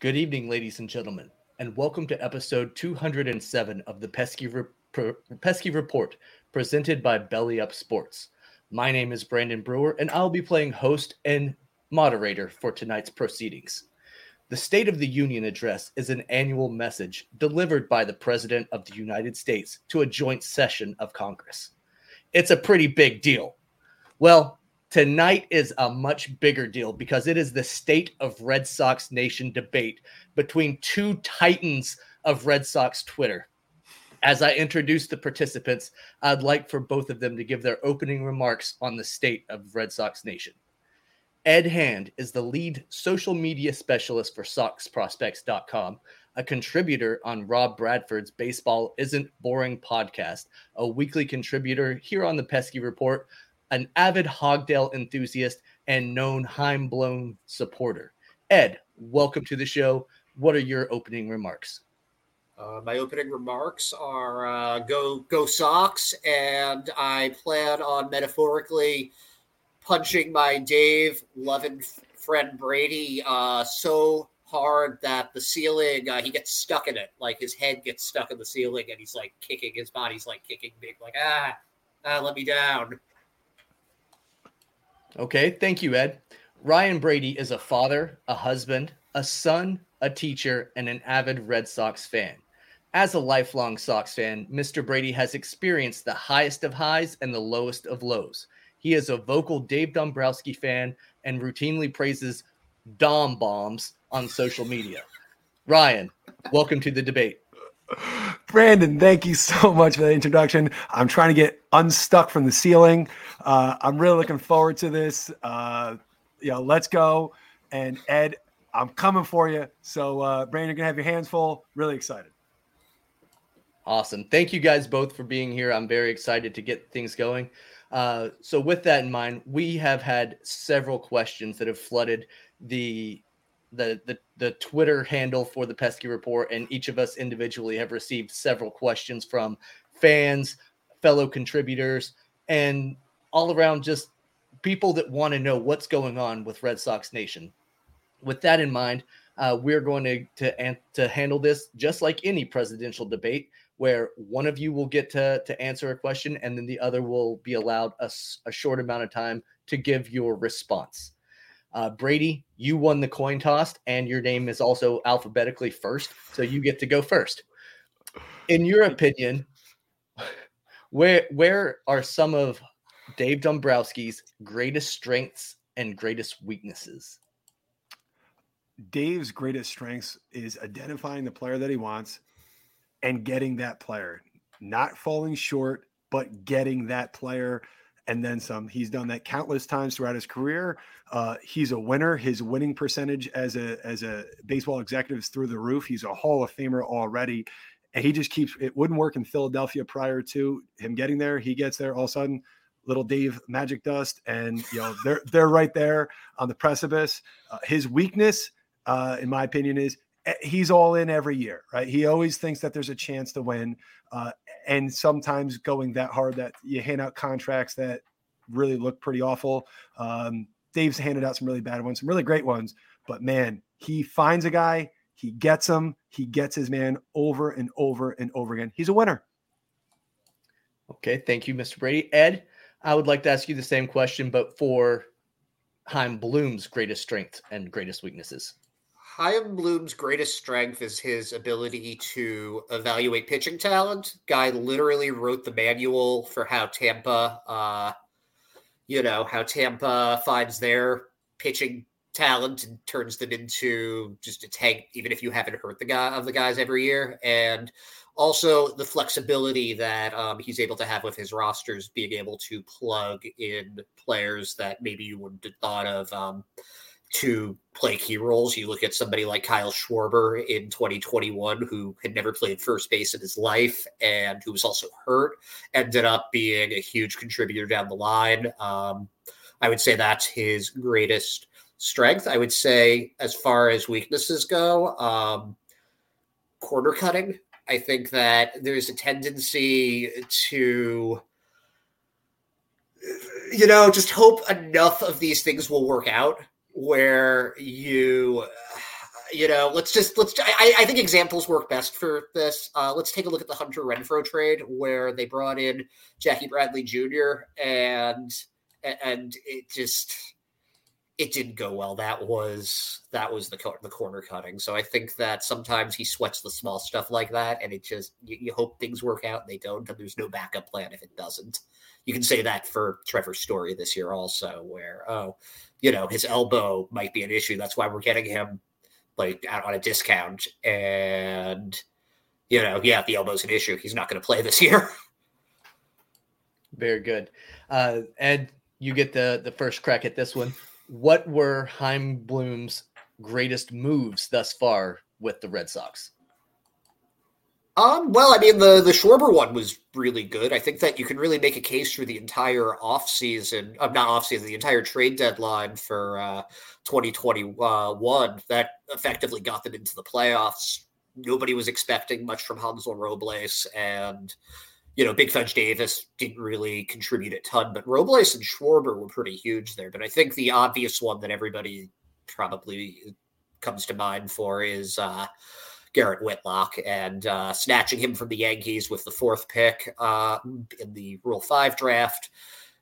Good evening, ladies and gentlemen, and welcome to episode 207 of the Pesky, Re- Pesky Report presented by Belly Up Sports. My name is Brandon Brewer, and I'll be playing host and moderator for tonight's proceedings. The State of the Union address is an annual message delivered by the President of the United States to a joint session of Congress. It's a pretty big deal. Well, Tonight is a much bigger deal because it is the state of Red Sox Nation debate between two titans of Red Sox Twitter. As I introduce the participants, I'd like for both of them to give their opening remarks on the state of Red Sox Nation. Ed Hand is the lead social media specialist for SoxProspects.com, a contributor on Rob Bradford's Baseball Isn't Boring podcast, a weekly contributor here on the Pesky Report, an avid Hogdale enthusiast and known Chaim Bloom supporter. Ed, welcome to the show. What are your opening remarks? Uh, my opening remarks are uh, go go Sox, and I plan on metaphorically punching my Dave loving friend Brady uh, so hard that the ceiling uh, he gets stuck in it, like his head gets stuck in the ceiling, and he's like kicking his body's like kicking big, like ah, ah let me down. Okay, thank you, Ed. Ryan Brady is a father, a husband, a son, a teacher, and an avid Red Sox fan. As a lifelong Sox fan, Mr. Brady has experienced the highest of highs and the lowest of lows. He is a vocal Dave Dombrowski fan and routinely praises Dom bombs on social media. Ryan, welcome to the debate. Brandon, thank you so much for the introduction. I'm trying to get unstuck from the ceiling. Uh, I'm really looking forward to this. Uh, you know, let's go. And Ed, I'm coming for you. So, uh, Brandon, you're gonna have your hands full. Really excited. Awesome. Thank you guys both for being here. I'm very excited to get things going. Uh, so, with that in mind, we have had several questions that have flooded the the the the Twitter handle for the Pesky Report, and each of us individually have received several questions from fans, fellow contributors, and all around just people that want to know what's going on with Red Sox Nation. With that in mind, uh, we're going to to to handle this just like any presidential debate, where one of you will get to to answer a question, and then the other will be allowed a, a short amount of time to give your response. Uh, Brady, you won the coin toss, and your name is also alphabetically first, so you get to go first. In your opinion, where where are some of Dave Dombrowski's greatest strengths and greatest weaknesses? Dave's greatest strengths is identifying the player that he wants and getting that player, not falling short, but getting that player and then some. He's done that countless times throughout his career. Uh, he's a winner. His winning percentage as a as a baseball executive is through the roof. He's a Hall of Famer already. And he just keeps it wouldn't work in Philadelphia prior to him getting there. He gets there all of a sudden, little Dave magic dust, and you know they're they're right there on the precipice. Uh, his weakness, uh, in my opinion, is eh, he's all in every year, right? He always thinks that there's a chance to win, uh, and sometimes going that hard that you hand out contracts that really look pretty awful. Um, Dave's handed out some really bad ones, some really great ones, but man, he finds a guy, he gets him, he gets his man over and over and over again. He's a winner. Okay, thank you, Mr. Brady. Ed, I would like to ask you the same question, but for Chaim Bloom's greatest strengths and greatest weaknesses. Chaim Bloom's greatest strength is his ability to evaluate pitching talent. Guy literally wrote the manual for how Tampa, uh, you know, how Tampa finds their pitching talent and turns them into just a tank, even if you haven't hurt the guy of the guys every year. And also the flexibility that um, he's able to have with his rosters, being able to plug in players that maybe you wouldn't have thought of um, to play key roles. You look at somebody like Kyle Schwarber in 2021, who had never played first base in his life and who was also hurt, ended up being a huge contributor down the line. Um, I would say that's his greatest strength. I would say, as far as weaknesses go, um, corner cutting I think that there's a tendency to, you know, just hope enough of these things will work out where you, you know, let's just let's. I, I think examples work best for this. Uh, let's take a look at the Hunter Renfroe trade where they brought in Jackie Bradley Jr. and and it just it didn't go well. That was that was the the corner cutting. So I think that sometimes he sweats the small stuff like that, and it just you, you, hope things work out, and they don't. And there's no backup plan if it doesn't. You can say that for Trevor Story this year also, where oh, you know his elbow might be an issue. That's why we're getting him like out on a discount, and you know yeah, the elbow's an issue. He's not going to play this year. Very good, uh, Ed. You get the the first crack at this one what were Chaim Bloom's greatest moves thus far with the Red Sox? Um, well, I mean, the the Schwarber one was really good. I think that you can really make a case for the entire offseason, uh, not offseason, the entire trade deadline for uh, 2021 that effectively got them into the playoffs. Nobody was expecting much from Hansel Robles, and you know, Big Fudge Davis didn't really contribute a ton, but Robles and Schwarber were pretty huge there. But I think the obvious one that everybody probably comes to mind for is uh, Garrett Whitlock and uh, snatching him from the Yankees with the fourth pick uh, in the Rule 5 draft,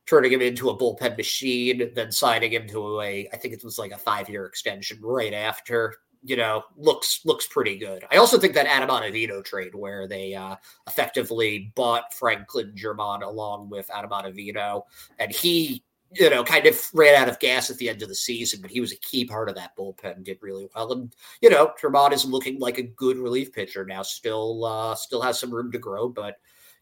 turning him into a bullpen machine, then signing him to a, I think it was like a five year extension right after you know, looks looks pretty good. I also think that Adam Ottavino trade where they uh, effectively bought Franklin Germán along with Adam Ottavino, and he, you know, kind of ran out of gas at the end of the season, but he was a key part of that bullpen. Did really well, and you know, Germán is looking like a good relief pitcher now. Still, uh, still has some room to grow, but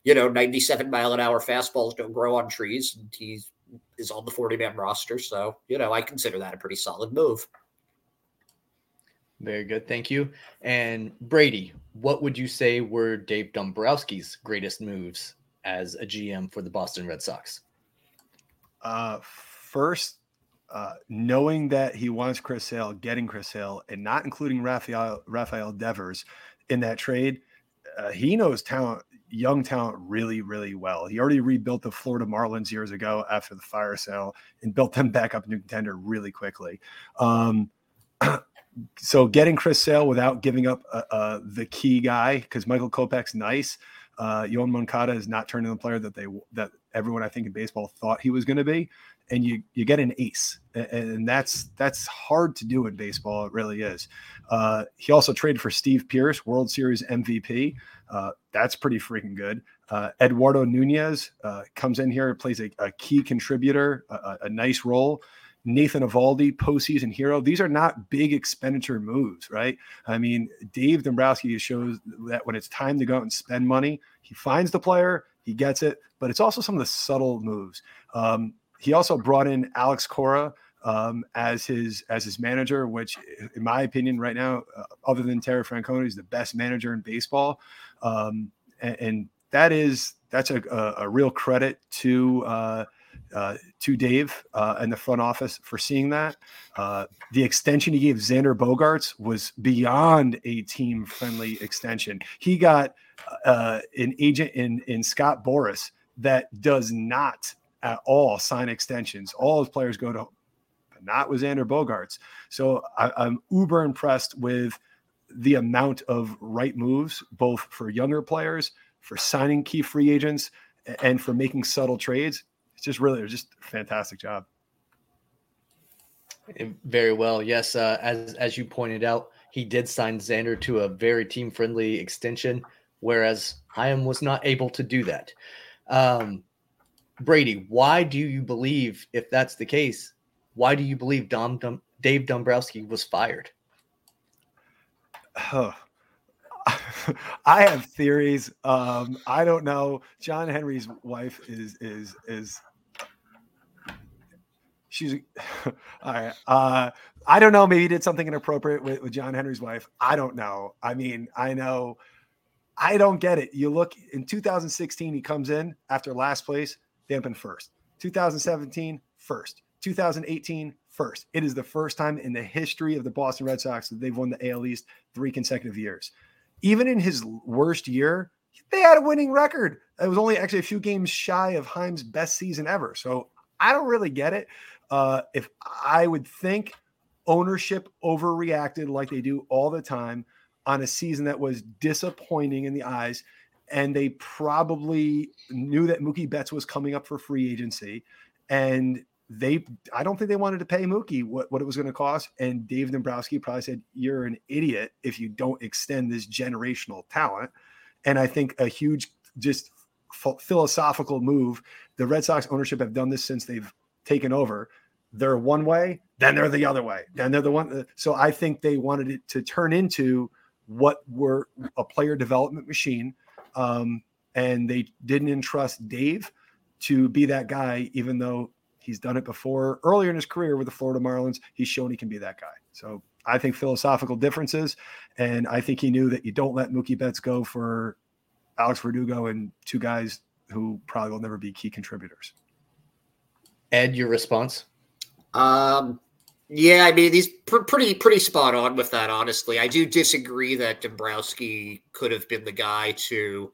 you know, 97 mile an hour fastballs don't grow on trees, and he's is on the 40 man roster. So, you know, I consider that a pretty solid move. Very good. Thank you. And Brady, what would you say were Dave Dombrowski's greatest moves as a GM for the Boston Red Sox? Uh, first, uh, knowing that he wants Chris Sale, getting Chris Sale, and not including Rafael Rafael Devers in that trade, uh, he knows talent, young talent, really, really well. He already rebuilt the Florida Marlins years ago after the fire sale and built them back up new contender really quickly. Um, so getting Chris Sale without giving up uh, uh, the key guy because Michael Kopech's nice. Uh, Yoan Moncada is not turning the player that they that everyone I think in baseball thought he was going to be, and you you get an ace, and that's that's hard to do in baseball. It really is. Uh, he also traded for Steve Pearce, World Series MVP. Uh, that's pretty freaking good. Uh, Eduardo Nunez uh, comes in here, plays a, a key contributor, a, a nice role. Nathan Eovaldi, postseason hero. These are not big expenditure moves, right? I mean, Dave Dombrowski shows that when it's time to go out and spend money, he finds the player, He gets it, but it's also some of the subtle moves. Um, he also brought in Alex Cora um, as his as his manager, which, in my opinion, right now, uh, other than Terry Francona, is the best manager in baseball, um, and, and, that is that's a, a, a real credit to. Uh, uh, to Dave uh, and the front office for seeing that. Uh, the extension he gave Xander Bogaerts was beyond a team friendly extension. He got uh, an agent in in Scott Boras that does not at all sign extensions. All his players go to, not with Xander Bogaerts. So I, I'm uber impressed with the amount of right moves, both for younger players, for signing key free agents, and for making subtle trades. It's just really, it's just a fantastic job. Very well. Yes, uh, as as you pointed out, he did sign Xander to a very team friendly extension, whereas Chaim was not able to do that. Um, Brady, why do you believe, if that's the case, why do you believe Dom, Dom Dave Dombrowski was fired? Oh, I have theories. Um, I don't know. John Henry's wife is is is she's all right. Uh, I don't know. Maybe he did something inappropriate with, with John Henry's wife. I don't know. I mean, I know. I don't get it. You look in 2016, he comes in after last place, dampen first. 2017, first. 2018, first. It is the first time in the history of the Boston Red Sox that they've won the AL East three consecutive years. Even in his worst year, they had a winning record. It was only actually a few games shy of Chaim's best season ever. So I don't really get it. Uh, if I would think ownership overreacted like they do all the time on a season that was disappointing in the eyes, and they probably knew that Mookie Betts was coming up for free agency, and they I don't think they wanted to pay Mookie what, what it was going to cost. And Dave Dombrowski probably said, You're an idiot if you don't extend this generational talent. And I think a huge just philosophical move. The Red Sox ownership have done this since they've taken over. They're one way, then they're the other way, then they're the one. So I think they wanted it to turn into what were a player development machine. Um, and they didn't entrust Dave to be that guy, even though he's done it before earlier in his career with the Florida Marlins. He's shown he can be that guy. So I think philosophical differences. And I think he knew that you don't let Mookie Betts go for Alex Verdugo and two guys who probably will never be key contributors. Ed, your response? Um, yeah, I mean he's pr- pretty pretty spot on with that. Honestly, I do disagree that Dombrowski could have been the guy to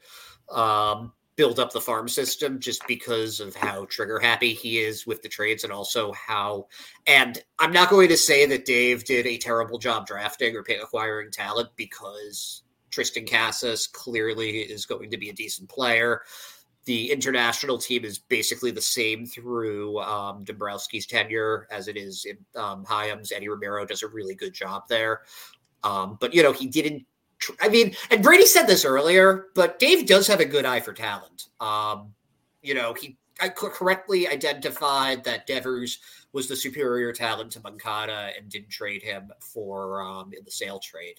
um, build up the farm system just because of how trigger happy he is with the trades and also how and I'm not going to say that Dave did a terrible job drafting or acquiring talent because Triston Casas clearly is going to be a decent player the international team is basically the same through um, Dombrowski's tenure as it is in um, Chaim's. Eddie Romero does a really good job there. Um, but, you know, he didn't. I mean, and Brady said this earlier, but Dave does have a good eye for talent. Um, you know, he I correctly identified that Devers was the superior talent to Moncada and didn't trade him for um, in the sale trade.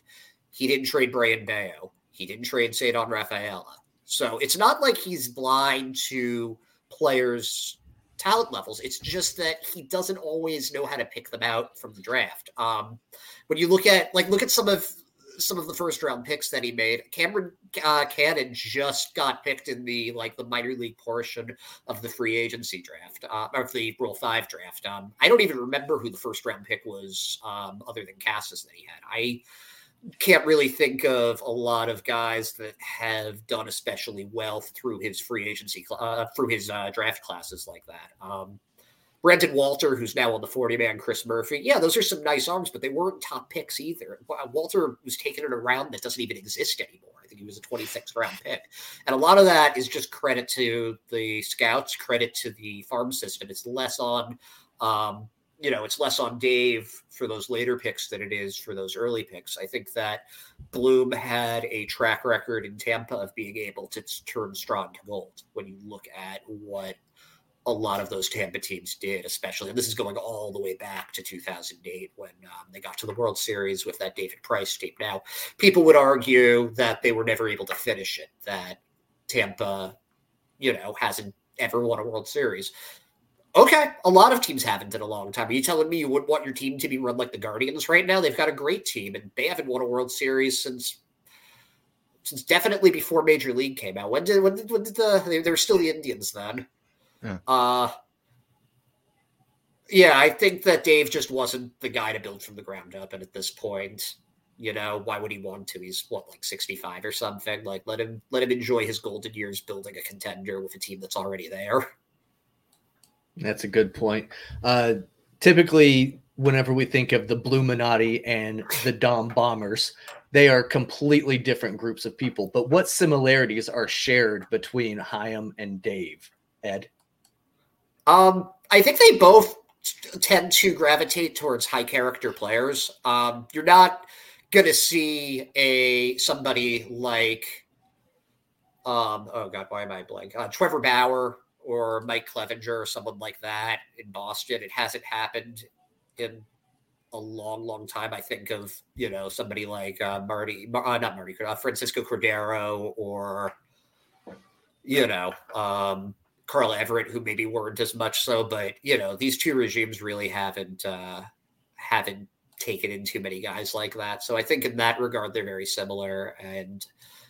He didn't trade Brayan Bello. He didn't trade Ceddanne Rafaela. So it's not like he's blind to players' talent levels. It's just that he doesn't always know how to pick them out from the draft. Um, when you look at like look at some of some of the first round picks that he made, Cameron uh, Cannon just got picked in the like the minor league portion of the free agency draft, uh, the Rule Five draft. Um, I don't even remember who the first round pick was, um, other than Casas that he had. I can't really think of a lot of guys that have done especially well through his free agency, uh, through his uh, draft classes like that. Um, Brandon Walter, who's now on the 40 man, Chris Murphy. Yeah, those are some nice arms, but they weren't top picks either. Walter was taken in a round that doesn't even exist anymore. I think he was a 26th round pick. And a lot of that is just credit to the scouts, credit to the farm system. It's less on um, you know, it's less on Dave for those later picks than it is for those early picks. I think that Bloom had a track record in Tampa of being able to turn straw into gold when you look at what a lot of those Tampa teams did, especially. And this is going all the way back to 2008 when um, they got to the World Series with that David Price team. Now, people would argue that they were never able to finish it, that Tampa you know, hasn't ever won a World Series. Okay, a lot of teams haven't in a long time. Are you telling me you wouldn't want your team to be run like the Guardians right now? They've got a great team, and they haven't won a World Series since since definitely before Major League came out. When did when did, when did the they, they were still the Indians then? Yeah. Uh yeah, I think that Dave just wasn't the guy to build from the ground up, and at this point, you know, why would he want to? He's what, like sixty-five or something. Like, let him let him enjoy his golden years building a contender with a team that's already there. That's a good point. Uh, typically, whenever we think of the Blue Bluminati and the Dom Bombers, they are completely different groups of people. But what similarities are shared between Chaim and Dave? Ed. Um, I think they both tend to gravitate towards high character players. Um, you're not going to see a somebody like um, oh god, why am I blank? Uh, Trevor Bauer or Mike Clevinger or someone like that in Boston. It hasn't happened in a long, long time. I think of you know somebody like uh, Marty, uh, not Marty, uh, Francisco Cordero, or you know um, Carl Everett, who maybe weren't as much so, but you know these two regimes really haven't uh, haven't taken in too many guys like that. So I think in that regard they're very similar, and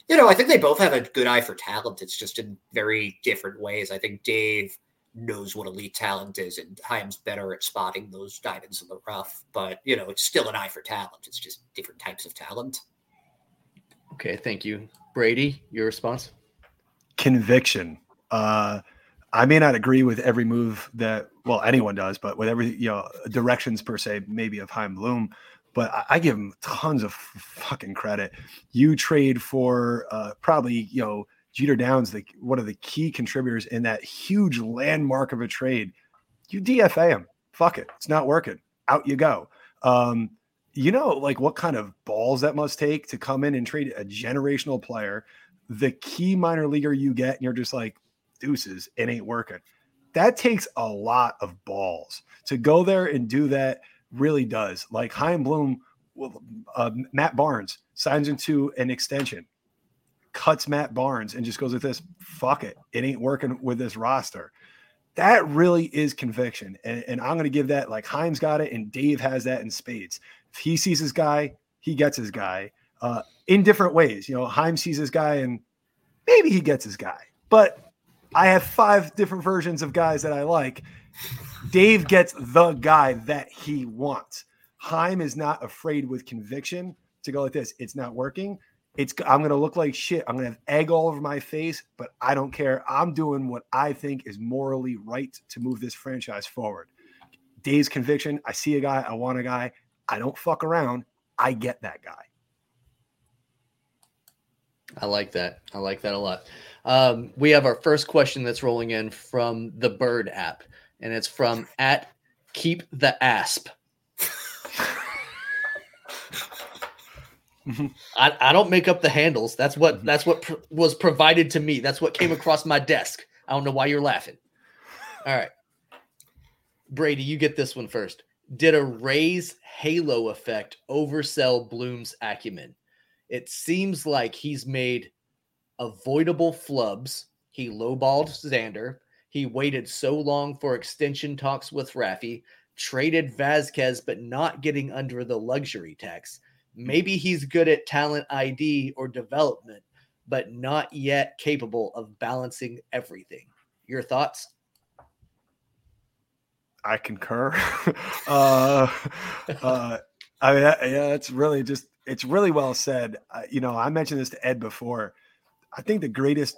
you know I think they both have a good eye for talent. It's just in very different ways. I think Dave knows what elite talent is, and Chaim's better at spotting those diamonds in the rough. But you know, it's still an eye for talent. It's just different types of talent. Okay, thank you, Brady. Your response? Conviction. Uh, I may not agree with every move that well anyone does, but with every you know directions per se, maybe of Chaim Bloom. But I, I give him tons of fucking credit. You trade for uh, probably you know Jeter Downs, the one of the key contributors in that huge landmark of a trade. You DFA him. Fuck it. It's not working. Out you go. Um, you know, like what kind of balls that must take to come in and trade a generational player, the key minor leaguer you get, and you're just like, deuces, it ain't working. That takes a lot of balls to go there and do that. Really does. Like Chaim Bloom, uh, Matt Barnes signs into an extension cuts Matt Barnes and just goes with this, fuck it. It ain't working with this roster. That really is conviction. And, and I'm going to give that like Chaim's got it and Dave has that in spades. If he sees his guy, he gets his guy uh, in different ways. You know, Chaim sees his guy and maybe he gets his guy. But I have five different versions of guys that I like. Dave gets the guy that he wants. Chaim is not afraid with conviction to go like this. It's not working it's I'm gonna look like shit. I'm gonna have egg all over my face, but I don't care. I'm doing what I think is morally right to move this franchise forward. Dave's conviction. I see a guy, I want a guy. I don't fuck around. I get that guy. I like that. I like that a lot. Um, we have our first question that's rolling in from the Bird app, and it's from at Keep the Asp. I, I don't make up the handles. That's what mm-hmm. that's what pr- was provided to me. That's what came across my desk. I don't know why you're laughing. All right. Brady, you get this one first. Did a Rays halo effect oversell Bloom's acumen? It seems like he's made avoidable flubs. He lowballed Xander. He waited so long for extension talks with Raffy, traded Vazquez, but not getting under the luxury tax maybe he's good at talent ID or development, but not yet capable of balancing everything. Your thoughts? I concur. uh, uh, I mean, yeah, it's really just, it's really well said. Uh, you know, I mentioned this to Ed before. I think the greatest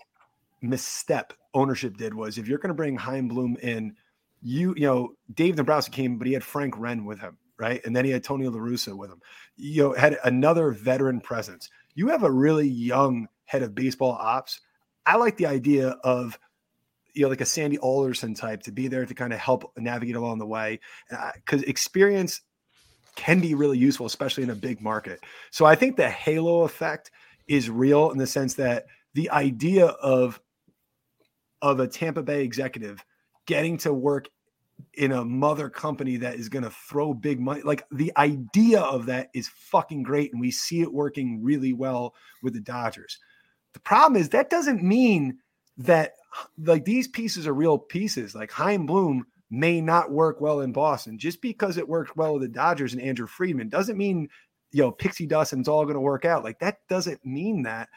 misstep ownership did was if you're going to bring Chaim Bloom in, you, you know, Dave Dombrowski came, but he had Frank Wren with him right? And then he had Tony La Russa with him. You know, had another veteran presence. You have a really young head of baseball ops. I like the idea of you know like a Sandy Alderson type to be there to kind of help navigate along the way because experience can be really useful, especially in a big market. So I think the halo effect is real in the sense that the idea of of a Tampa Bay executive getting to work in a mother company that is going to throw big money. Like the idea of that is fucking great. And we see it working really well with the Dodgers. The problem is that doesn't mean that like these pieces are real pieces. Like Chaim Bloom may not work well in Boston. Just because it worked well with the Dodgers and Andrew Friedman doesn't mean you know pixie dust and it's all going to work out. Like that doesn't mean that.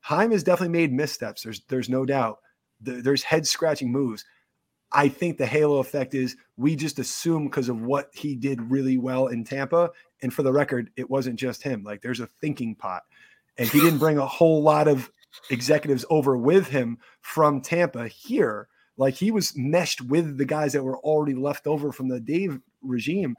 Chaim has definitely made missteps. There's there's no doubt. There's head scratching moves. I think the halo effect is we just assume because of what he did really well in Tampa. And for the record, it wasn't just him. Like there's a thinking pot. And he didn't bring a whole lot of executives over with him from Tampa here. Like he was meshed with the guys that were already left over from the Dave regime.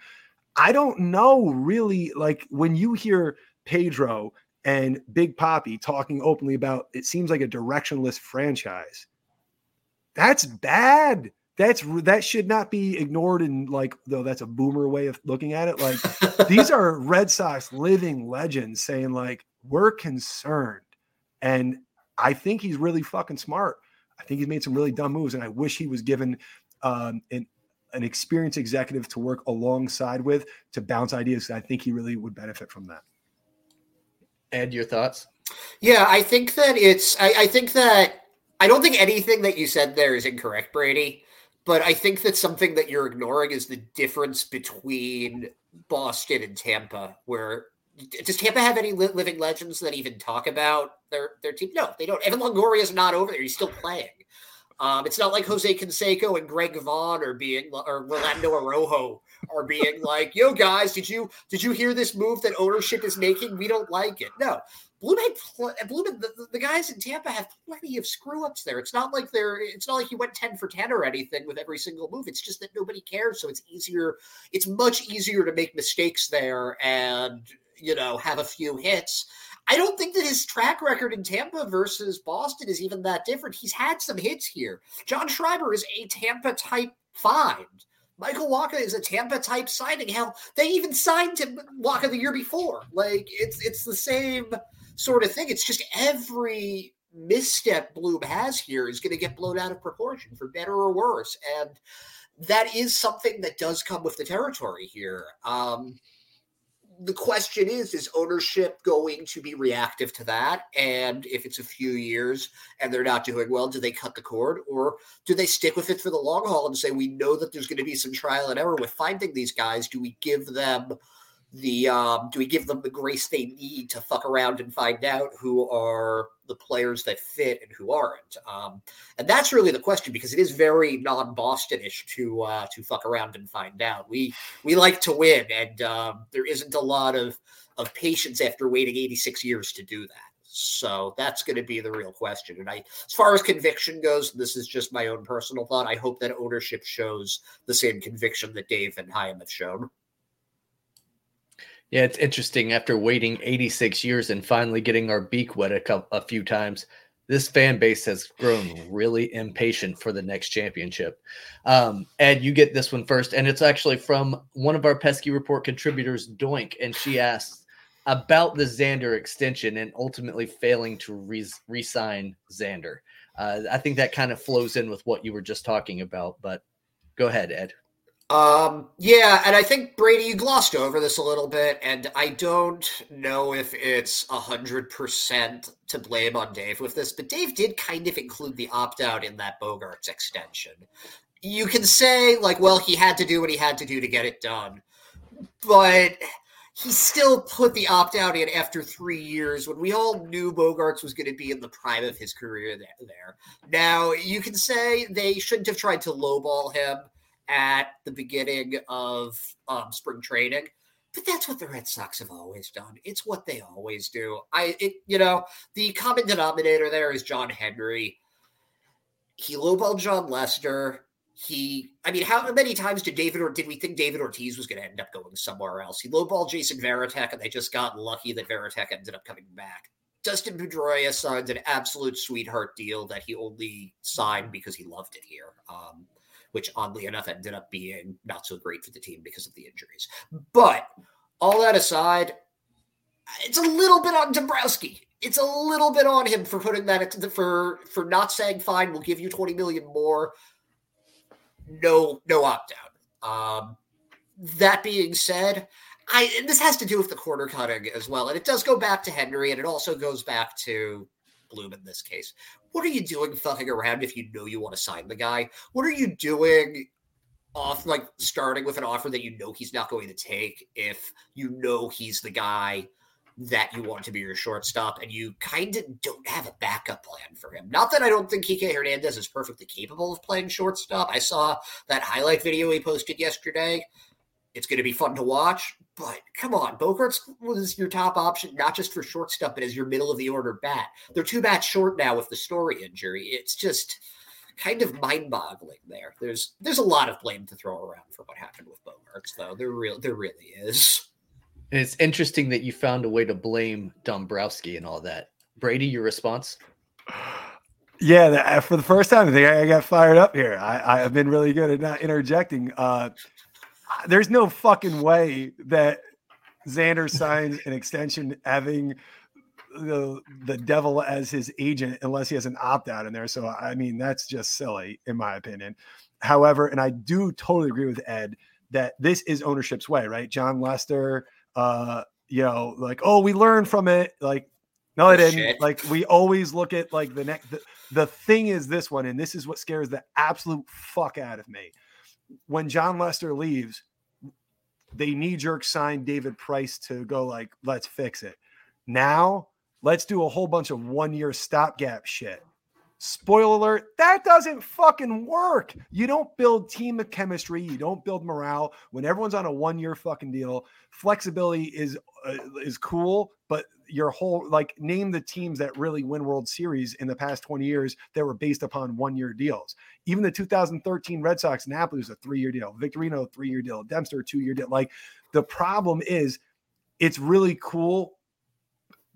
I don't know really like when you hear Pedro and Big Poppy talking openly about it seems like a directionless franchise. That's bad. That's that should not be ignored and like though that's a boomer way of looking at it. Like these are Red Sox living legends saying like we're concerned. And I think he's really fucking smart. I think he's made some really dumb moves, and I wish he was given um, an an experienced executive to work alongside with to bounce ideas. I think he really would benefit from that. Ed, your thoughts? Yeah, I think that it's. I, I think that I don't think anything that you said there is incorrect, Brady. But I think that something that you're ignoring is the difference between Boston and Tampa, where does Tampa have any living legends that even talk about their their team? No, they don't. Evan Longoria is not over there. He's still playing. Um, it's not like Jose Canseco and Greg Vaughn are being or Rolando Araujo are being like, "Yo, guys, did you did you hear this move that ownership is making? We don't like it." No, pl- Bloom the, the guys in Tampa have plenty of screw ups there. It's not like they're it's not like he went 10 for 10 or anything with every single move. It's just that nobody cares. So it's easier, it's much easier to make mistakes there and you know, have a few hits. I don't think that his track record in Tampa versus Boston is even that different. He's had some hits here. John Schreiber is a Tampa type find. Michael Wacha is a Tampa type signing. Hell, they even signed him Wacha the year before. Like it's it's the same sort of thing. It's just every misstep Bloom has here is going to get blown out of proportion for better or worse. And that is something that does come with the territory here. Um, the question is is ownership going to be reactive to that? And if it's a few years and they're not doing well do they cut the cord? Or do they stick with it for the long haul and say we know that there's going to be some trial and error with finding these guys. Do we give them the um, do we give them the grace they need to fuck around and find out who are the players that fit and who aren't? Um, and that's really the question because it is very non-bostonish to uh, to fuck around and find out. We we like to win and um, there isn't a lot of of patience after waiting 86 years to do that. So that's going to be the real question. And i as far as conviction goes this is just my own personal thought i hope that ownership shows the same conviction that dave and Chaim have shown yeah, it's interesting. After waiting 86 years and finally getting our beak wet a, couple, a few times, this fan base has grown really impatient for the next championship. Um, Ed, you get this one first, and it's actually from one of our pesky report contributors, Doink, and she asks about the Xander extension and ultimately failing to re- sign Xander. Uh, I think that kind of flows in with what you were just talking about, but go ahead, Ed. Um, yeah, and I think Brady, you glossed over this a little bit, and I don't know if it's a hundred percent to blame on Dave with this, but Dave did kind of include the opt out in that Bogaerts extension. You can say, like, well, he had to do what he had to do to get it done, but he still put the opt out in after three years when we all knew Bogaerts was going to be in the prime of his career there. Now, you can say they shouldn't have tried to lowball him at the beginning of um, spring training. But that's what the Red Sox have always done. It's what they always do. I, it, you know, the common denominator there is John Henry. He lowballed Jon Lester. He, I mean, how many times did David or did we think David Ortiz was going to end up going somewhere else? He lowballed Jason Varitek, and they just got lucky that Varitek ended up coming back. Dustin Pedroia signed an absolute sweetheart deal that he only signed because he loved it here. Um, which oddly enough ended up being not so great for the team because of the injuries. But all that aside, it's a little bit on Dombrowski. It's a little bit on him for putting that for for not saying fine. We'll give you twenty million more. No, no opt out. Um, that being said, I this has to do with the corner cutting as well, and it does go back to Henry, and it also goes back to Bloom in this case. What are you doing fucking around if you know you want to sign the guy? What are you doing off like starting with an offer that you know he's not going to take if you know he's the guy that you want to be your shortstop and you kind of don't have a backup plan for him. Not that I don't think Kike Hernandez is perfectly capable of playing shortstop. I saw that highlight video he posted yesterday. It's going to be fun to watch, but come on, Bogaerts was your top option, not just for shortstop, but as your middle of the order bat. They're two bats short now with the Story injury. It's just kind of mind-boggling there. There's there's a lot of blame to throw around for what happened with Bogaerts, though. There real there really is. And it's interesting that you found a way to blame Dombrowski and all that. Brady, your response? Yeah, for the first time, I think I got fired up here. I I, have been really good at not interjecting. Uh, there's no fucking way that Xander signs an extension having the the devil as his agent unless he has an opt out in there. So I mean that's just silly in my opinion. However, and I do totally agree with Ed that this is ownership's way, right? Jon Lester, uh, you know, like oh we learned from it, like no, I didn't. Shit. Like we always look at like the next. The, the thing is this one, and this is what scares the absolute fuck out of me. When Jon Lester leaves, they knee jerk sign David Price to go like, let's fix it. Now let's do a whole bunch of one year stopgap shit. Spoiler alert, that doesn't fucking work. You don't build team chemistry, you don't build morale when everyone's on a one year fucking deal. Flexibility is uh, is cool, but your whole like name the teams that really win World Series in the past 20 years that were based upon one year deals. Even the 2013 Red Sox Napoli was a three year deal, Victorino three year deal, Dempster two year deal. Like the problem is, it's really cool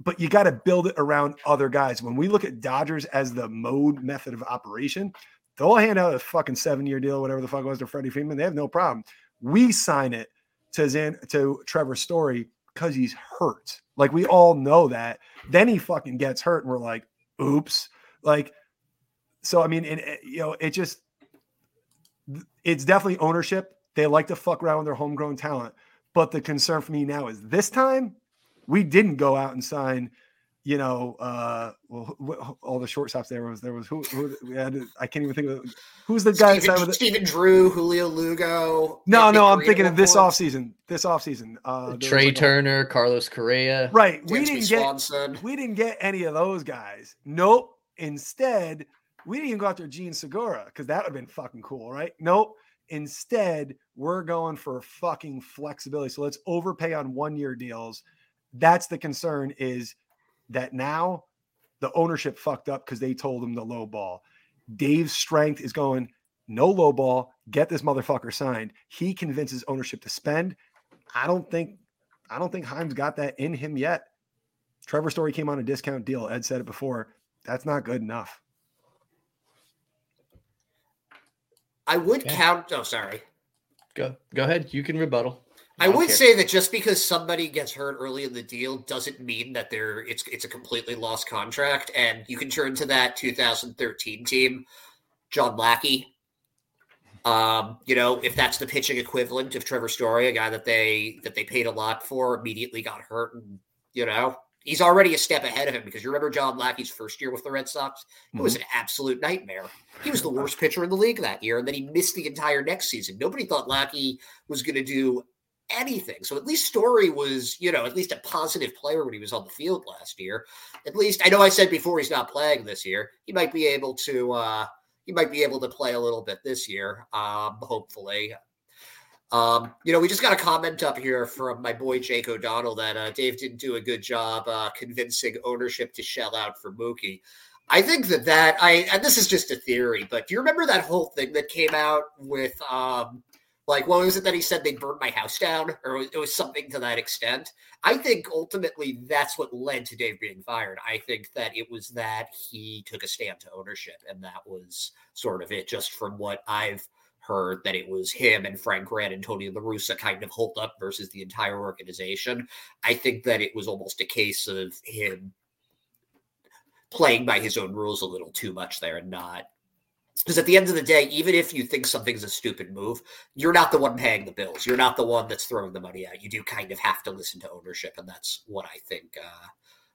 but you got to build it around other guys. When we look at Dodgers as the mode method of operation, they'll hand out a fucking seven year deal, whatever the fuck was to Freddie Freeman. They have no problem. We sign it to Zan to Trevor Story because he's hurt. Like we all know that. Then he fucking gets hurt, and we're like, oops. Like, so I mean, it, it, eh, you know, it just it's definitely ownership. They like to fuck around with their homegrown talent. But the concern for me now is this time we didn't go out and sign you know, uh, well, all the shortstops there was there was who, who we had. I can't even think of who's the guy. Stephen, with Stephen Drew, Julio Lugo. No, no, I'm thinking of this offseason. This offseason. Uh, Trey like Turner, a, Carlos Correa. Right. we didn't get we didn't get any of those guys. Nope. Instead, we didn't even go after Jean Segura because that would have been fucking cool, right? Nope. Instead, we're going for fucking flexibility. So let's overpay on one year deals that's the concern is that now the ownership fucked up because they told him the low ball. Dave's strength is going no low ball, get this motherfucker signed. He convinces ownership to spend. I don't think I don't think Chaim's got that in him yet. Trevor Story came on a discount deal. Ed said it before. That's not good enough. I would count. Oh, sorry. Go go ahead. You can rebuttal. I would say that just because somebody gets hurt early in the deal doesn't mean that they're it's it's a completely lost contract. And you can turn to that 2013 team, John Lackey. Um, you know, if that's the pitching equivalent of Trevor Story, a guy that they that they paid a lot for, immediately got hurt, and you know he's already a step ahead of him because you remember John Lackey's first year with the Red Sox? It was mm-hmm. an absolute nightmare. He was the worst pitcher in the league that year, and then he missed the entire next season. Nobody thought Lackey was going to do anything. So at least Story was, you know, at least a positive player when he was on the field last year. At least I know I said before he's not playing this year. He might be able to uh he might be able to play a little bit this year, um, hopefully. Um, you know, we just got a comment up here from my boy Jake O'Donnell that uh, Dave didn't do a good job uh, convincing ownership to shell out for Mookie. I think that that I and this is just a theory, but do you remember that whole thing that came out with um, like, what was it that he said they burned my house down? Or it was something to that extent. I think ultimately that's what led to Dave being fired. I think that it was that he took a stand to ownership, and that was sort of it, just from what I've heard that it was him and Frank Grant and Tony La Russa kind of hold up versus the entire organization. I think that it was almost a case of him playing by his own rules a little too much there and not because at the end of the day, even if you think something's a stupid move, you're not the one paying the bills. You're not the one that's throwing the money out. You do kind of have to listen to ownership, and that's what I think. Uh,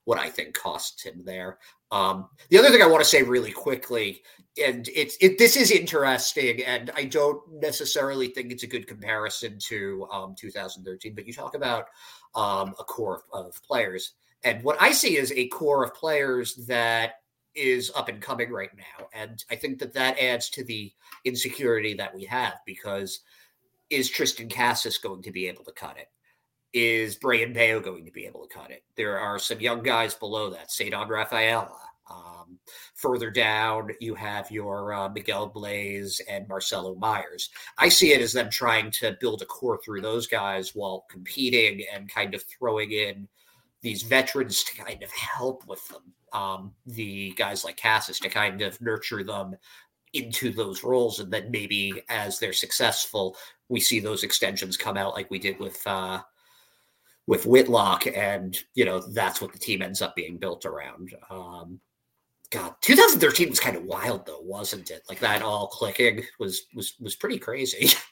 what I think costs him there. Um, the other thing I want to say really quickly, and it's it this is interesting, and I don't necessarily think it's a good comparison to um, 2013. But you talk about um, a core of, of players, and what I see is a core of players that is up and coming right now, and I think that that adds to the insecurity that we have because is Triston Casas going to be able to cut it? Is Brayan Bello going to be able to cut it? There are some young guys below that, Ceddanne Rafaela. Um, further down, you have your uh, Miguel Bleis and Marcelo Myers. I see it as them trying to build a core through those guys while competing and kind of throwing in these veterans to kind of help with them. Um, the guys like Casas to kind of nurture them into those roles, and then maybe as they're successful, we see those extensions come out like we did with uh, with Whitlock, and you know that's what the team ends up being built around. Um, God, 2013 was kind of wild though, wasn't it? Like that all clicking was was was pretty crazy.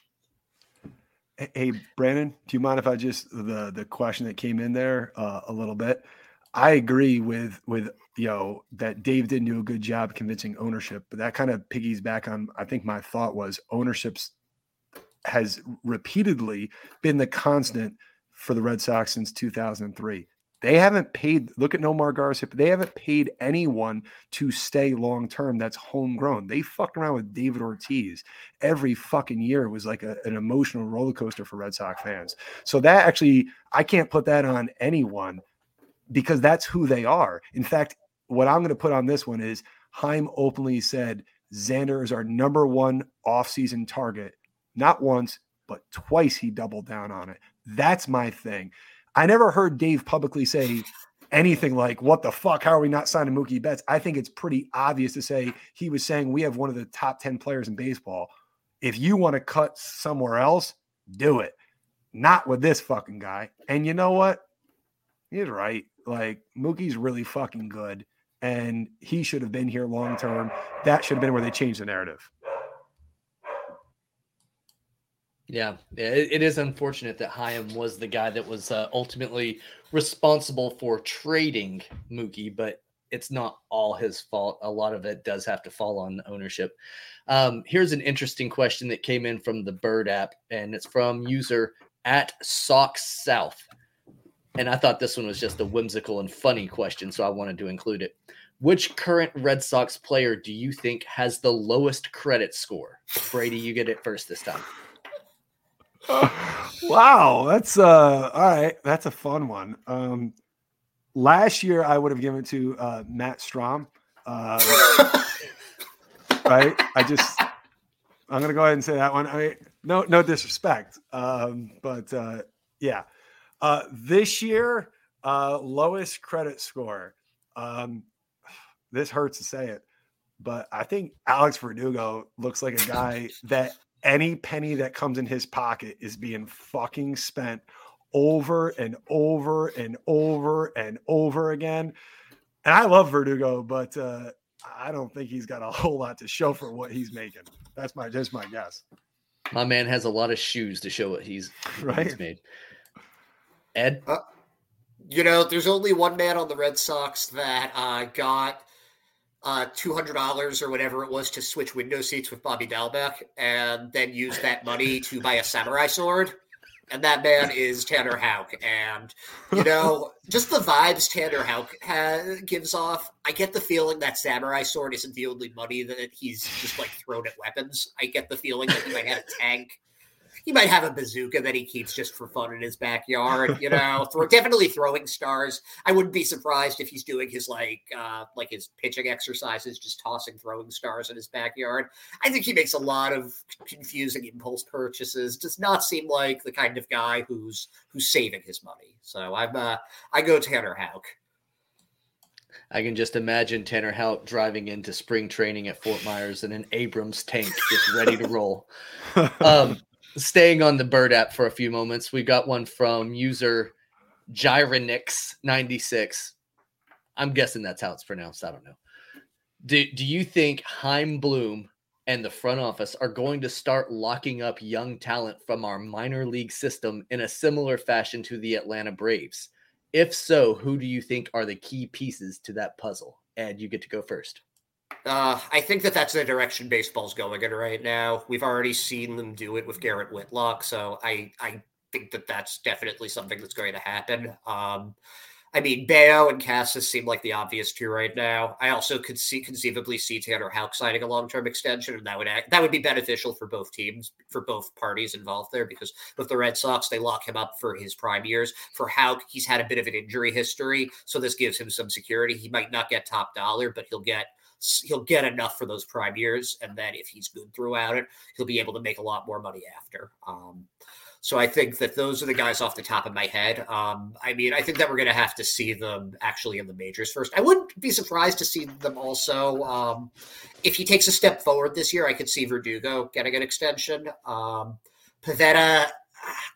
Hey, Brandon, do you mind if I just the the question that came in there uh, a little bit? I agree with with you know that Dave didn't do a good job convincing ownership, but that kind of piggies back on. I think my thought was ownership's has repeatedly been the constant for the Red Sox since 2003. They haven't paid. Look at Nomar Garcia. They haven't paid anyone to stay long term. That's homegrown. They fucked around with David Ortiz every fucking year. It was like a, an emotional roller coaster for Red Sox fans. So that actually, I can't put that on anyone because that's who they are. In fact, what I'm going to put on this one is Chaim openly said Xander is our number one offseason target. Not once, but twice he doubled down on it. That's my thing. I never heard Dave publicly say anything like, What the fuck? How are we not signing Mookie Betts? I think it's pretty obvious to say he was saying we have one of the top 10 players in baseball. If you want to cut somewhere else, do it. Not with this fucking guy. And you know what? He's right. Like Mookie's really fucking good. And he should have been here long term. That should have been where they changed the narrative. Yeah, it, it is unfortunate that Chaim was the guy that was uh, ultimately responsible for trading Mookie, but it's not all his fault. A lot of it does have to fall on ownership. Um, here's an interesting question that came in from the Bird app, and it's from user at Sox South. And I thought this one was just a whimsical and funny question, so I wanted to include it. Which current Red Sox player do you think has the lowest credit score? Brady, you get it first this time wow, that's uh all right. That's a fun one. Um last year I would have given it to uh Matt Strahm. Uh right? I just I'm gonna go ahead and say that one. I mean, no no disrespect. Um, but uh yeah. Uh this year, uh lowest credit score. Um this hurts to say it, but I think Alex Verdugo looks like a guy that any penny that comes in his pocket is being fucking spent over and over and over and over again. And I love Verdugo, but uh, I don't think he's got a whole lot to show for what he's making. That's my just my guess. My man has a lot of shoes to show what he's, right? He's made. Ed, uh, you know, there's only one man on the Red Sox that uh, got uh, two hundred dollars or whatever it was to switch window seats with Bobby Dalbec, and then use that money to buy a samurai sword. And that man is Tanner Houck, and you know, just the vibes Tanner Houck ha- gives off. I get the feeling that samurai sword isn't the only money that he's just like thrown at weapons. I get the feeling that he might have a tank he might have a bazooka that he keeps just for fun in his backyard. You know, throw, definitely throwing stars. I wouldn't be surprised if he's doing his like uh, like his pitching exercises, just tossing throwing stars in his backyard. I think he makes a lot of confusing impulse purchases. Does not seem like the kind of guy who's who's saving his money. So I'm uh, I go Tanner Houck. I can just imagine Tanner Houck driving into spring training at Fort Myers in an Abrams tank, just ready to roll. Um, staying on the Bird app for a few moments, we got one from user Gyronix96. I'm guessing that's how it's pronounced. I don't know. Do, do you think Chaim Bloom and the front office are going to start locking up young talent from our minor league system in a similar fashion to the Atlanta Braves? If so, who do you think are the key pieces to that puzzle? Ed, you get to go first. Uh, I think that that's the direction baseball's going in right now. We've already seen them do it with Garrett Whitlock, so I I think that that's definitely something that's going to happen. Um, I mean, Bello and Casas seem like the obvious two right now. I also could see conceivably see Tanner Houck signing a long term extension, and that would act, that would be beneficial for both teams, for both parties involved there. Because with the Red Sox, they lock him up for his prime years. For Houck, he's had a bit of an injury history, so this gives him some security. He might not get top dollar, but he'll get he'll get enough for those prime years, and then if he's good throughout it, he'll be able to make a lot more money after. Um, so I think that those are the guys off the top of my head. Um, I mean, I think that we're going to have to see them actually in the majors first. I wouldn't be surprised to see them also. Um, if he takes a step forward this year, I could see Verdugo getting an extension. Um, Pivetta,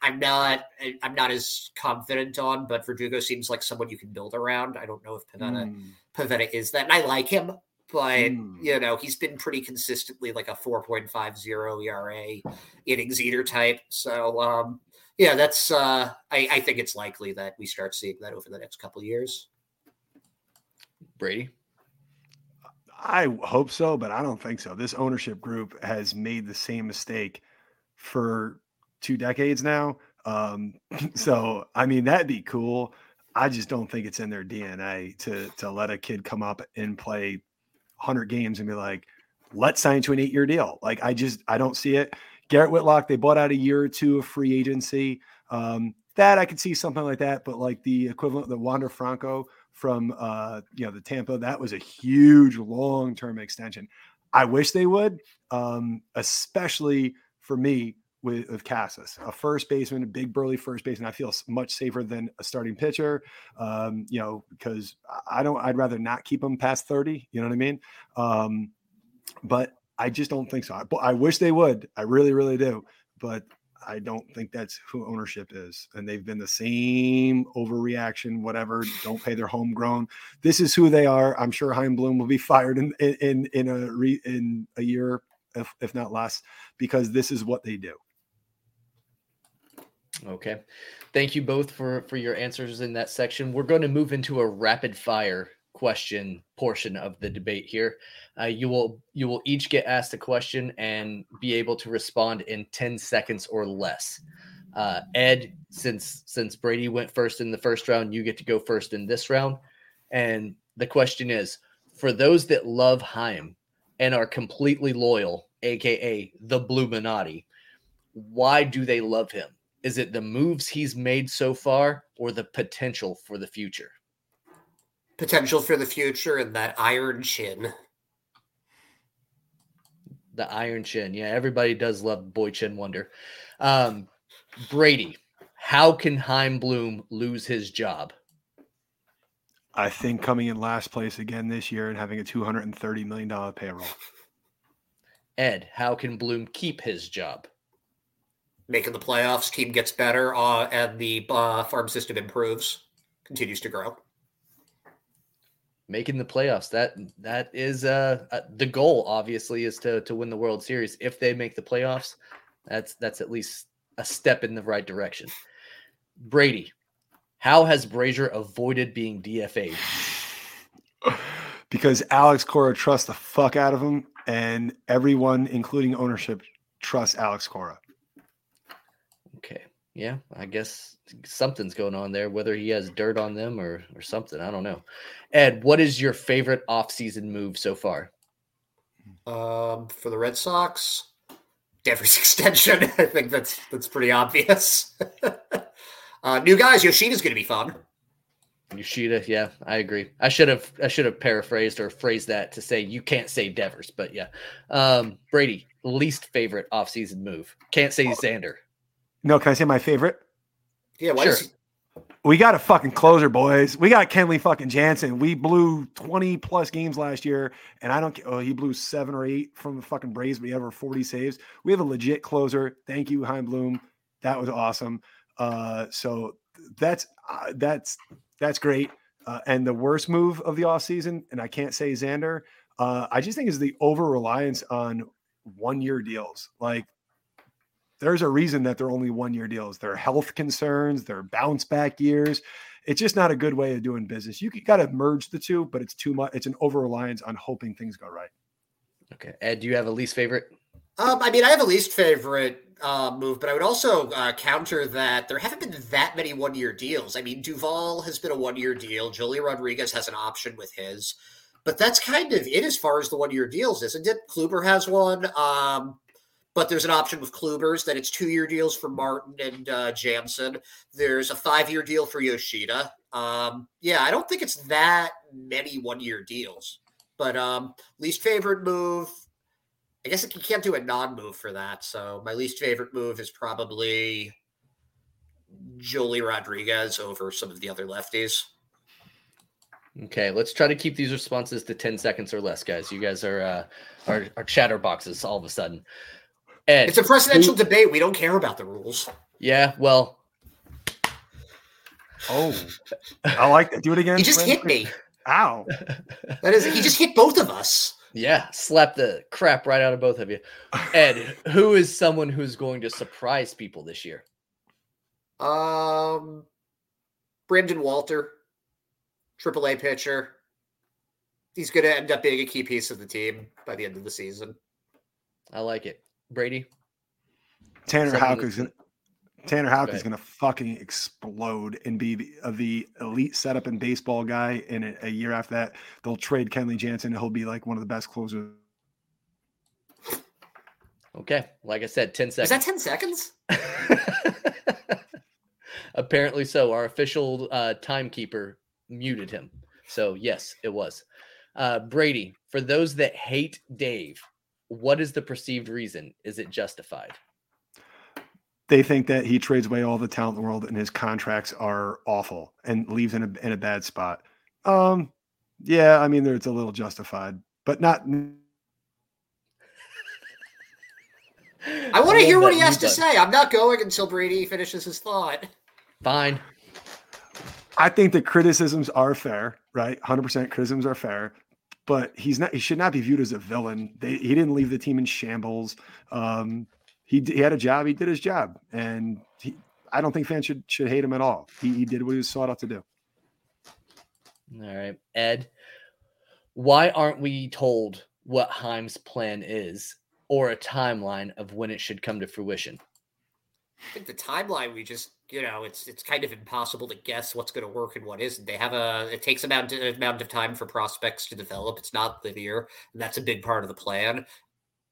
I'm not. I'm not as confident on, but Verdugo seems like someone you can build around. I don't know if Pivetta, mm. Pivetta is that, and I like him but mm. you know he's been pretty consistently like a 4.50 ERA innings eater type. So um, yeah, that's uh, I, I, think it's likely that we start seeing that over the next couple years. Brady, I hope so, but I don't think so. This ownership group has made the same mistake for two decades now. Um, so I mean that'd be cool. I just don't think it's in their DNA to to let a kid come up and play 100 games and be like, let's sign to an eight year deal. Like, I just, I don't see it. Garrett Whitlock, they bought out a year or two of free agency. Um, that I could see something like that, but like the equivalent, of the Wander Franco from, uh, you know, the Tampa, that was a huge long term extension. I wish they would, um, especially for me with, with Casas, a first baseman, a big burly first baseman. I feel much safer than a starting pitcher, um, you know, because I don't, I'd rather not keep him past 30. You know what I mean? Um, but I just don't think so. I, I wish they would. I really, really do. But I don't think that's who ownership is. And they've been the same overreaction, whatever. Don't pay their homegrown. This is who they are. I'm sure Chaim Bloom will be fired in in in a re, in a year, if, if not less, because this is what they do. Okay. Thank you both for for your answers in that section. We're going to move into a rapid fire question portion of the debate here. Uh, you will you will each get asked a question and be able to respond in 10 seconds or less. Uh, Ed, since since Brady went first in the first round, you get to go first in this round. And the question is, for those that love Chaim and are completely loyal, aka the Blue Bluminati, why do they love him? Is it the moves he's made so far or the potential for the future? Potential for the future and that iron chin. The iron chin. Yeah, everybody does love Boy Chin Wonder. Um, Brady, how can Chaim Bloom lose his job? I think coming in last place again this year and having a $230 million payroll. Ed, how can Bloom keep his job? Making the playoffs, team gets better, uh, and the uh, farm system improves, continues to grow. Making the playoffs that that is uh, uh, the goal. Obviously, is to to win the World Series. If they make the playoffs, that's that's at least a step in the right direction. Brady, how has Brasier avoided being DFA'd? Because Alex Cora trusts the fuck out of him, and everyone, including ownership, trusts Alex Cora. Yeah, I guess something's going on there, whether he has dirt on them or or something. I don't know. Ed, what is your favorite offseason move so far? Um, for the Red Sox, Devers extension. I think that's that's pretty obvious. uh, new guys, Yoshida's going to be fun. Yoshida, yeah, I agree. I should have I should have paraphrased or phrased that to say you can't say Devers, but yeah. Um, Brady, least favorite offseason move. Can't say oh. Xander. No, can I say my favorite? Yeah, sure. Is- we got a fucking closer, boys. We got Kenley fucking Jansen. We blew 20 plus games last year, and I don't oh, he blew seven or eight from the fucking Braves, but he had over 40 saves. We have a legit closer. Thank you, Chaim Bloom. That was awesome. Uh, so that's uh, that's that's great. Uh, and the worst move of the off season, and I can't say Xander. Uh, I just think is the over reliance on one year deals. Like there's a reason that they're only one year deals. They're health concerns, they're bounce back years. It's just not a good way of doing business. You could got to merge the two, but it's too much. It's an over reliance on hoping things go right. Okay. Ed, do you have a least favorite? Um, I mean, I have a least favorite uh, move, but I would also uh, counter that there haven't been that many one year deals. I mean, Duvall has been a one year deal. Joely Rodriguez has an option with his, but that's kind of it as far as the one year deals, isn't it? Kluber has one, um, but there's an option with Kluber's that it's two year deals for Martin and uh, Jansen. There's a five year deal for Yoshida. Um, yeah, I don't think it's that many one year deals, but um, least favorite move I guess you can't do a non move for that. So my least favorite move is probably Joely Rodriguez over some of the other lefties. Okay, let's try to keep these responses to 10 seconds or less, guys. You guys are uh are, are chatterboxes all of a sudden. Ed, it's a presidential who, debate. We don't care about the rules. Yeah, well. Oh, I like that. Do it again. He just hit me. Ow. That is, he just hit both of us. Yeah, slap the crap right out of both of you. Ed, who is someone who's going to surprise people this year? Um, Brandon Walter, AAA pitcher. He's going to end up being a key piece of the team by the end of the season. I like it. Brady? Tanner Houck is going to Tanner Houck is going to fucking explode and be the, uh, the, elite setup and baseball guy. And a, a, year after that, they'll trade Kenley Jansen. And he'll be like one of the best closers. Okay. Like I said, 10 seconds. Is that 10 seconds? Apparently so. Our official uh, timekeeper muted him. So, yes, it was. Uh, Brady, for those that hate Dave, what is the perceived reason? Is it justified? they think that he trades away all the talent in the world and his contracts are awful and leaves in a in a bad spot. Um, yeah, I mean, it's a little justified, but not. I want to hear what he has to say. I'm not going until Brady finishes his thought. Fine. I think the criticisms are fair, right? 100% criticisms are fair, but he's not. He should not be viewed as a villain. They, he didn't leave the team in shambles. Um, he, he had a job. He did his job, and he, I don't think fans should should hate him at all. He, he did what he was sought out to do. All right, Ed. Why aren't we told what Chaim's plan is, or a timeline of when it should come to fruition? I think the timeline we just you know it's it's kind of impossible to guess what's going to work and what isn't. They have a it takes amount amount of time for prospects to develop. It's not linear, and that's a big part of the plan.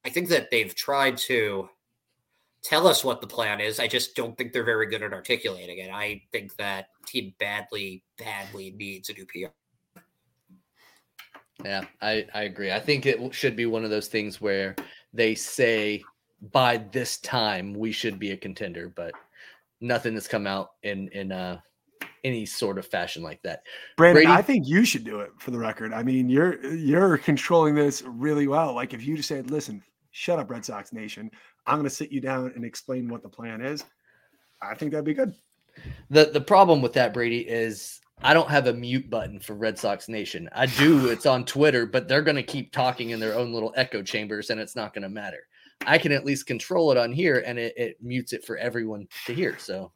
I think that they've tried to tell us what the plan is. I just don't think they're very good at articulating it. I think that team badly, badly needs a new PR. Yeah, I, I agree. I think it should be one of those things where they say by this time we should be a contender, but nothing has come out in in uh any sort of fashion like that. Brandon, Brady, I think you should do it for the record. I mean, you're you're controlling this really well. Like if you just said, listen, shut up, Red Sox Nation. I'm going to sit you down and explain what the plan is. I think that'd be good. The the problem with that, Brady, is I don't have a mute button for Red Sox Nation. I do. It's on Twitter, but they're going to keep talking in their own little echo chambers, and it's not going to matter. I can at least control it on here, and it, it mutes it for everyone to hear. So,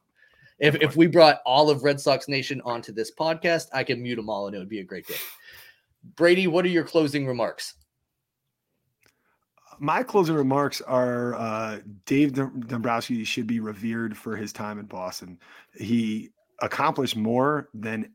if if we brought all of Red Sox Nation onto this podcast, I can mute them all, and it would be a great day. Brady, what are your closing remarks? my closing remarks are uh, Dave Dombrowski should be revered for his time in Boston. He accomplished more than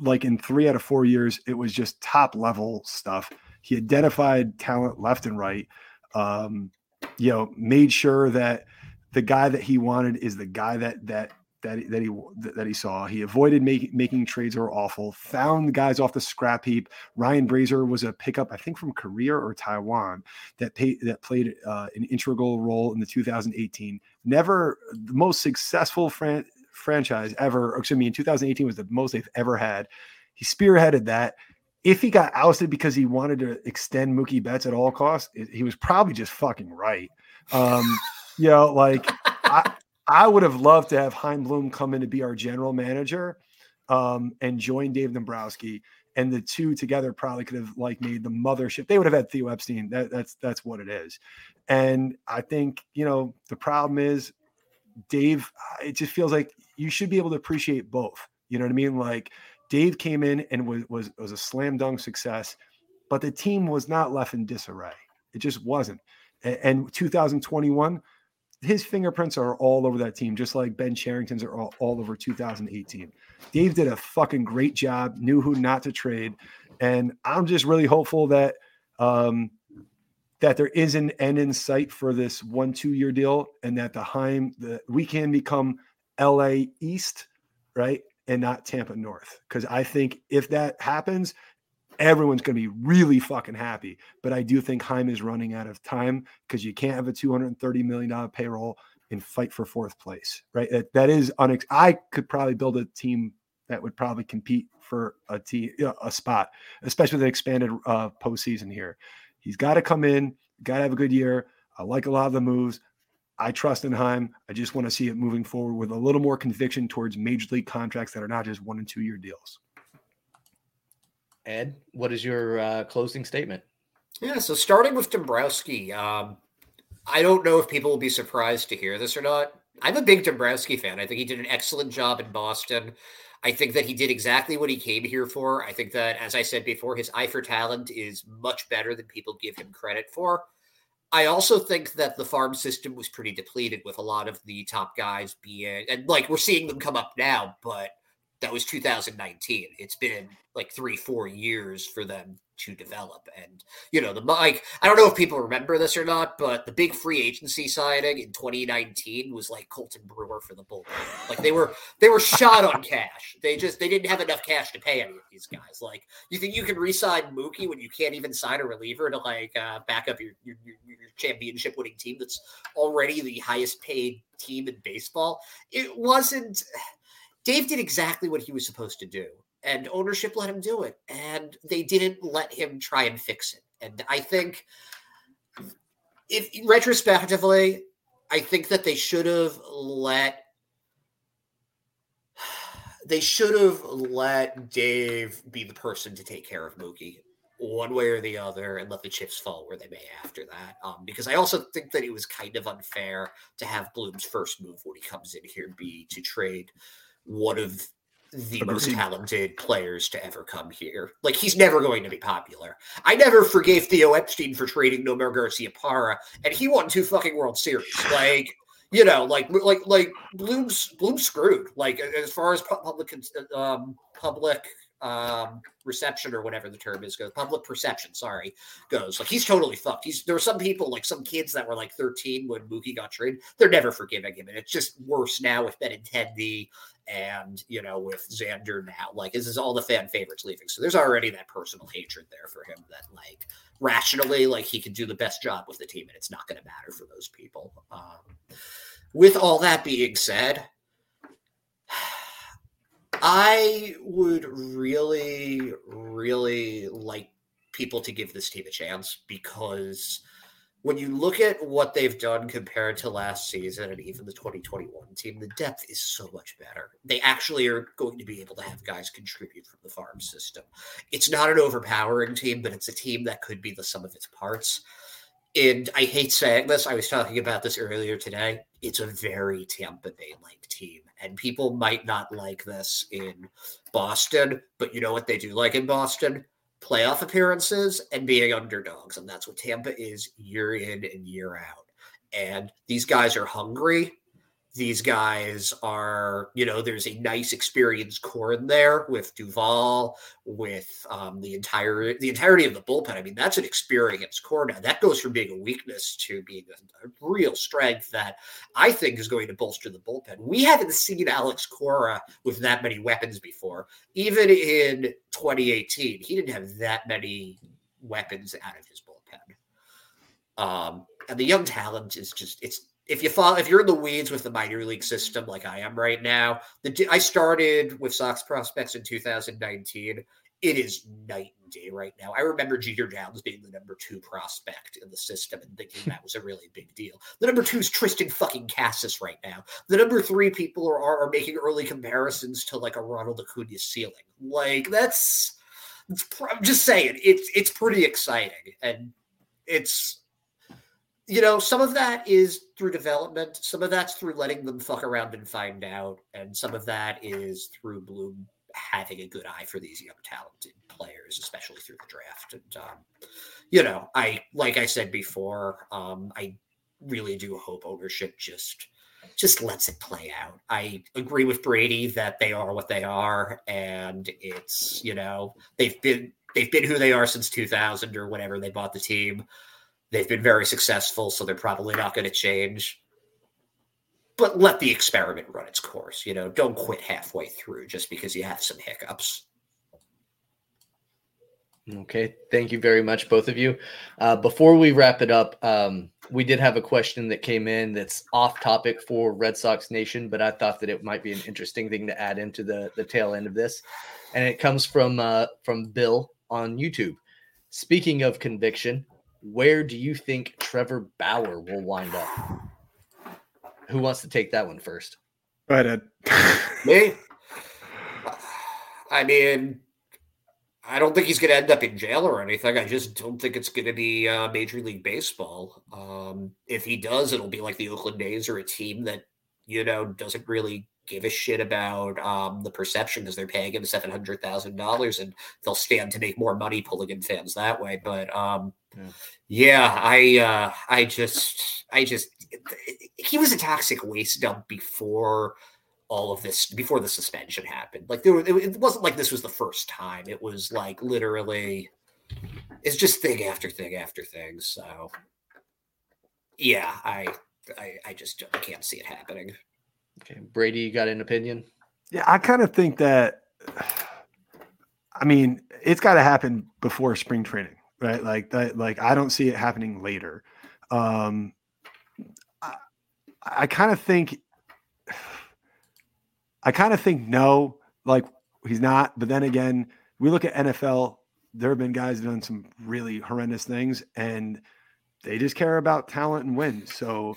like in three out of four years. It was just top level stuff. He identified talent left and right. Um, you know, made sure that the guy that he wanted is the guy that that that that he that he saw. He avoided making trades that were awful. Found guys off the scrap heap. Ryan Brasier was a pickup, I think, from Korea or Taiwan that paid that played uh, an integral role in the 2018. Never the most successful fran- franchise ever. Excuse me, in 2018 was the most they've ever had. He spearheaded that. If he got ousted because he wanted to extend Mookie Betts at all costs, it, he was probably just fucking right. Um, you know, like I, I would have loved to have Chaim Bloom come in to be our general manager um, and join Dave Dombrowski and the two together probably could have like made the mothership. They would have had Theo Epstein. That, that's that's what it is. And I think you know the problem is Dave. It just feels like you should be able to appreciate both. You know what I mean? Like Dave came in and was was was a slam dunk success, but the team was not left in disarray. It just wasn't. And 2021, his fingerprints are all over that team, just like Ben Cherington's are all, all over 2018. Dave did a fucking great job, knew who not to trade. And I'm just really hopeful that um, that there is an end in sight for this one two year deal, and that the Chaim the we can become LA East, right, and not Tampa North. Because I think if that happens, everyone's going to be really fucking happy. But I do think Chaim is running out of time because you can't have a $230 million payroll and fight for fourth place, right? that, that is unex. I could probably build a team that would probably compete for a team, a spot, especially with an expanded uh, postseason here. He's got to come in, got to have a good year. I like a lot of the moves. I trust in Chaim. I just want to see it moving forward with a little more conviction towards major league contracts that are not just one and two year deals. Ed, what is your uh, closing statement? Yeah, so starting with Dombrowski, um, I don't know if people will be surprised to hear this or not. I'm a big Dombrowski fan. I think he did an excellent job in Boston. I think that he did exactly what he came here for. I think that, as I said before, his eye for talent is much better than people give him credit for. I also think that the farm system was pretty depleted with a lot of the top guys being, and like we're seeing them come up now, but that was 2019. It's been like three, four years for them to develop. And, you know, the like, I don't know if people remember this or not, but the big free agency signing in 2019 was like Colten Brewer for the bullpen. Like they were, they were shot on cash. They just, they didn't have enough cash to pay any of these guys. Like, you think you can re-sign Mookie when you can't even sign a reliever to like uh, back up your, your, your championship winning team that's already the highest paid team in baseball? It wasn't Dave did exactly what he was supposed to do, and ownership let him do it, and they didn't let him try and fix it. And I think, if retrospectively, I think that they should have let they should have let Dave be the person to take care of Mookie one way or the other and let the chips fall where they may after that. Um, because I also think that it was kind of unfair to have Bloom's first move when he comes in here be to trade one of the most talented players to ever come here. Like he's never going to be popular. I never forgave Theo Epstein for trading Nomar Garciaparra, and he won two fucking World Series. Like you know, like like like Bloom's Bloom's screwed. Like as far as public um, public um, reception or whatever the term is goes, public perception, sorry, goes. Like he's totally fucked. He's there were some people, like some kids that were like 13 when Mookie got traded. They're never forgiving him. And it's just worse now with Benintendi and you know, with Xander now. Like this is all the fan favorites leaving. So there's already that personal hatred there for him that like rationally, like he can do the best job with the team, and it's not gonna matter for those people. Um, with all that being said, I would really, really like people to give this team a chance because when you look at what they've done compared to last season and even the 2021 team, the depth is so much better. They actually are going to be able to have guys contribute from the farm system. It's not an overpowering team, but it's a team that could be the sum of its parts. And I hate saying this, I was talking about this earlier today. It's a very Tampa Bay like team and people might not like this in Boston, but you know what they do like in Boston? Playoff appearances and being underdogs. And that's what Tampa is year in and year out. And these guys are hungry these guys are, you know, there's a nice experienced core in there with Duvall, with um, the entire the entirety of the bullpen. I mean, that's an experienced core now. That goes from being a weakness to being a, a real strength that I think is going to bolster the bullpen. We haven't seen Alex Cora with that many weapons before. Even in 2018, he didn't have that many weapons out of his bullpen. Um, and the young talent is just it's if you follow, if you're in the weeds with the minor league system like I am right now, the I started with Sox prospects in 2019. It is night and day right now. I remember Jeter Downs being the number two prospect in the system and thinking that was a really big deal. The number two is Triston fucking Casas right now. The number three people are, are, are making early comparisons to like a Ronald Acuna ceiling. Like that's I'm just saying it's it's pretty exciting, and it's you know some of that is through development, some of that's through letting them fuck around and find out, and some of that is through Bloom having a good eye for these young talented players, especially through the draft. And um, you know, I like I said before, um, I really do hope ownership just just lets it play out. I agree with Brady that they are what they are, and it's you know they've been they've been who they are since 2000 or whatever they bought the team. They've been very successful, so they're probably not going to change. But let the experiment run its course. You know, don't quit halfway through just because you have some hiccups. Okay, thank you very much, both of you. Uh, before we wrap it up, um, we did have a question that came in that's off topic for Red Sox Nation, but I thought that it might be an interesting thing to add into the the tail end of this, and it comes from uh, from Bill on YouTube. Speaking of conviction, where do you think Trevor Bauer will wind up? Who wants to take that one first? Go ahead, Ed. Me. I mean, I don't think he's going to end up in jail or anything. I just don't think it's going to be uh, Major League Baseball. Um, if he does, it'll be like the Oakland A's or a team that you know doesn't really give a shit about um, the perception because they're paying him seven hundred thousand dollars and they'll stand to make more money pulling in fans that way. But um, yeah. yeah, I uh, I just I just he was a toxic waste dump before all of this before the suspension happened. Like there, it wasn't like this was the first time. It was like literally, it's just thing after thing after thing. So, yeah, I, I, I just can't see it happening. Okay, Brady, you got an opinion? Yeah, I kind of think that. I mean, it's got to happen before spring training, right? Like that. Like I don't see it happening later. Um, I, I kind of think I kind of think no, like he's not. But then again, we look at NFL. There have been guys done some really horrendous things, and they just care about talent and wins. So,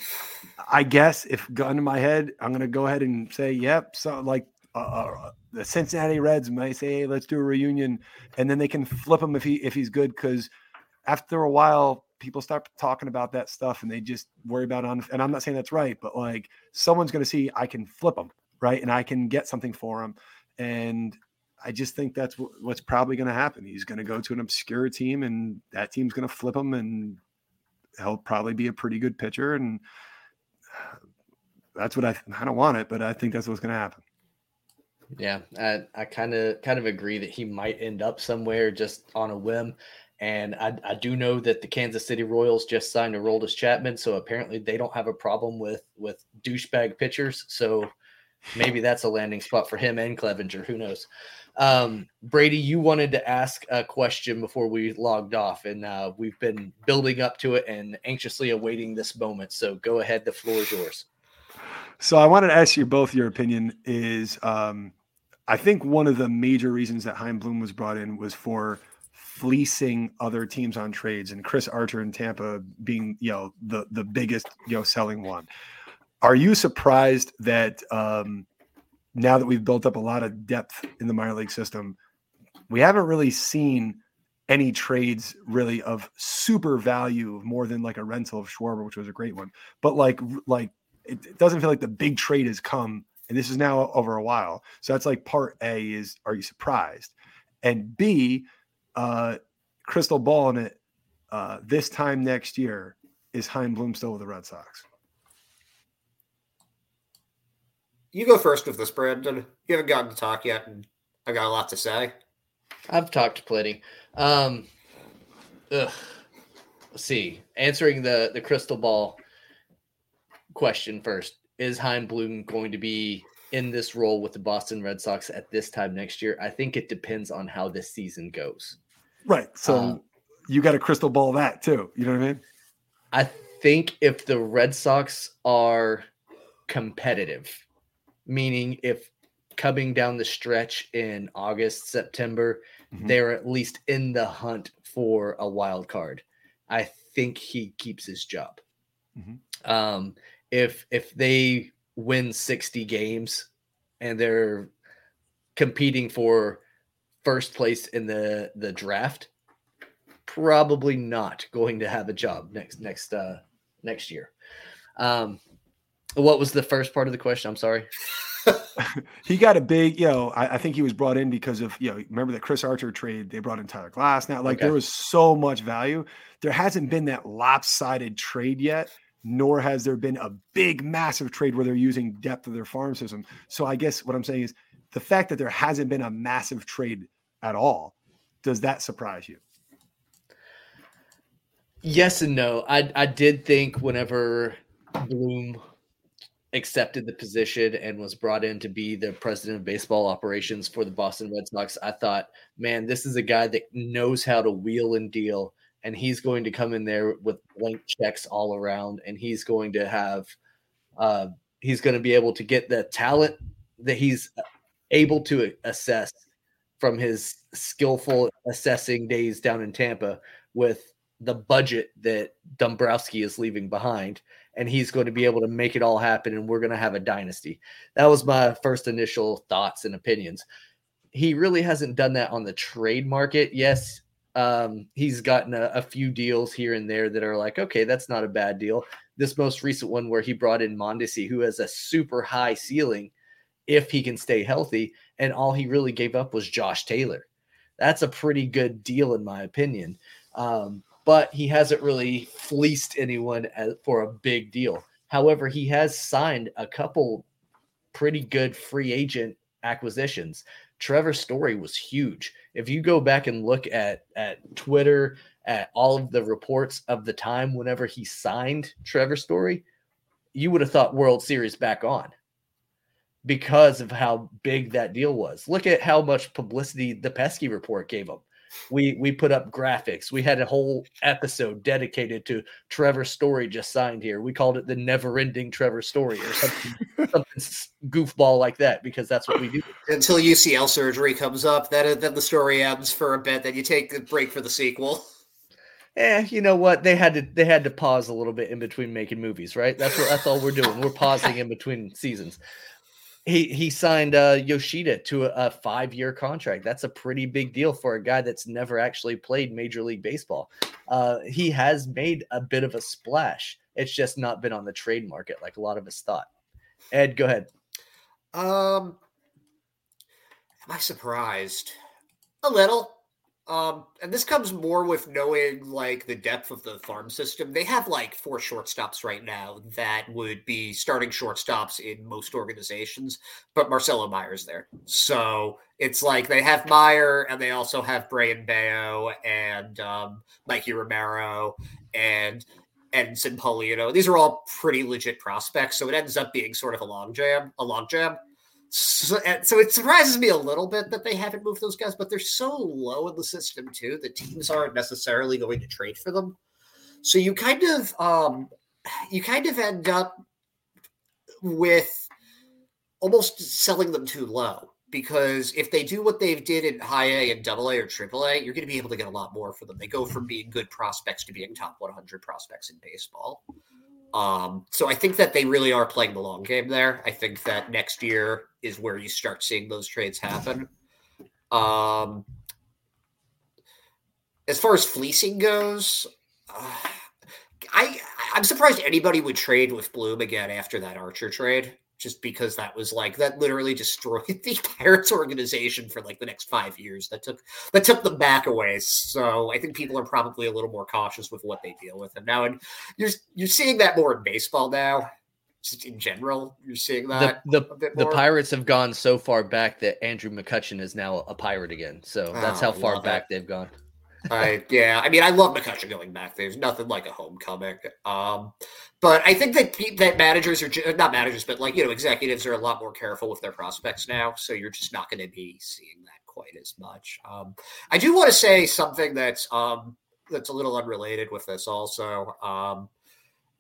I guess if gun to my head, I'm going to go ahead and say, yep. So, like uh, uh, the Cincinnati Reds might say, hey, let's do a reunion, and then they can flip him if he if he's good because after a while people start talking about that stuff and they just worry about on and I'm not saying that's right, but like someone's going to see I can flip him. right? And I can get something for him. And I just think that's what's probably going to happen. He's going to go to an obscure team, and that team's going to flip him, and he'll probably be a pretty good pitcher. And that's what I I don't want it, but I think that's what's going to happen. Yeah, I, I kind of kind of agree that he might end up somewhere just on a whim. And I, I do know that the Kansas City Royals just signed a Aroldis Chapman, so apparently they don't have a problem with with douchebag pitchers. So maybe that's a landing spot for him and Clevinger. Who knows? Um, Brady, you wanted to ask a question before we logged off, and uh, we've been building up to it and anxiously awaiting this moment. So go ahead. The floor is yours. So I wanted to ask you both your opinion. Is um, I think one of the major reasons that Chaim Bloom was brought in was for fleecing other teams on trades, and Chris Archer in Tampa being you know the the biggest you know selling one. Are you surprised that um, now that we've built up a lot of depth in the minor league system, we haven't really seen any trades really of super value more than like a rental of Schwarber, which was a great one. But like like it, it doesn't feel like the big trade has come, and this is now over a while. So that's like part A is are you surprised? And B, uh, crystal ball in it. Uh, this time next year, is Chaim Bloom still with the Red Sox? You go first with this, Brandon. You haven't gotten to talk yet, and I got a lot to say. I've talked plenty. Um, ugh. Let's see. Answering the the crystal ball question first: Is Chaim Bloom going to be in this role with the Boston Red Sox at this time next year? I think it depends on how this season goes. Right. So um, you got a crystal ball that too. You know what I mean? I think if the Red Sox are competitive meaning if coming down the stretch in August, September, mm-hmm. they're at least in the hunt for a wild card. I think he keeps his job. Mm-hmm. Um, if if they win 60 games and they're competing for first place in the the draft, probably not going to have a job next next uh next year. Um, what was the first part of the question? I'm sorry. he got a big, you know, I, I, think he was brought in because of, you know, remember that Chris Archer trade? They brought in Tyler Glass. Now, Like okay. there was so much value. There hasn't been that lopsided trade yet, nor has there been a big, massive trade where they're using depth of their farm system. So I guess what I'm saying is the fact that there hasn't been a massive trade at all, does that surprise you? Yes and no. I I did think whenever Bloom accepted the position and was brought in to be the president of baseball operations for the Boston Red Sox, I thought, man, this is a guy that knows how to wheel and deal. And he's going to come in there with blank checks all around, and he's going to have, uh, he's going to be able to get the talent that he's able to assess from his skillful assessing days down in Tampa with the budget that Dombrowski is leaving behind and he's going to be able to make it all happen and we're going to have a dynasty. That was my first initial thoughts and opinions. He really hasn't done that on the trade market. Yes, um, he's gotten a, a, few deals here and there that are like, okay, that's not a bad deal. This most recent one where he brought in Mondesi, who has a super high ceiling if he can stay healthy, and all he really gave up was Josh Taylor. That's a pretty good deal, in my opinion. Um, but he hasn't really fleeced anyone for a big deal. However, he has signed a couple pretty good free agent acquisitions. Trevor Story was huge. If you go back and look at at Twitter, at all of the reports of the time whenever he signed Trevor Story, you would have thought World Series back on because of how big that deal was. Look at how much publicity the Pesky report gave him we we put up graphics. We had a whole episode dedicated to Trevor Story just signed here. We called it the never ending Trevor Story or something, something goofball like that because that's what we do. Until UCL surgery comes up, then then the story ends for a bit. Then you take a break for the sequel. Eh, you know what? They had to they had to pause a little bit in between making movies, right? That's what that's all we're doing. We're pausing in between seasons he he signed uh, Yoshida to a, a five year contract. That's a pretty big deal for a guy that's never actually played Major League Baseball. Uh, he has made a bit of a splash. It's just not been on the trade market like a lot of us thought. Ed, go ahead. Um, am I surprised? A little. Um, and this comes more with knowing like the depth of the farm system. They have like four shortstops right now that would be starting shortstops in most organizations, but Marcelo Mayer's there. So it's like they have Meyer and they also have Brayan Bello and um, Mikey Romero and Eddinson Paulino. These are all pretty legit prospects. So it ends up being sort of a long jam, a long jam. So, so it surprises me a little bit that they haven't moved those guys, but they're so low in the system too. The teams aren't necessarily going to trade for them. So you kind of um you kind of end up with almost selling them too low because if they do what they've did in high A and double A or triple A, you're going to be able to get a lot more for them. They go from being good prospects to being top 100 prospects in baseball. Um, so I think that they really are playing the long game there. I think that next year is where you start seeing those trades happen. Um, as far as fleecing goes, uh, I I'm surprised anybody would trade with Bloom again after that Archer trade just because that was like that literally destroyed the Pirates organization for like the next five years. That took that took them back away. So I think people are probably a little more cautious with what they deal with. And now and you're you're seeing that more in baseball now. Just in general, you're seeing that the the, the Pirates have gone so far back that Andrew McCutchen is now a pirate again. So that's oh, how far back it. they've gone. I yeah, I mean, I love McCutchen going back. There's nothing like a homecoming. Um, but I think that that managers are not managers, but like you know, executives are a lot more careful with their prospects now. So you're just not going to be seeing that quite as much. Um, I do want to say something that's um, that's a little unrelated with this also. Um,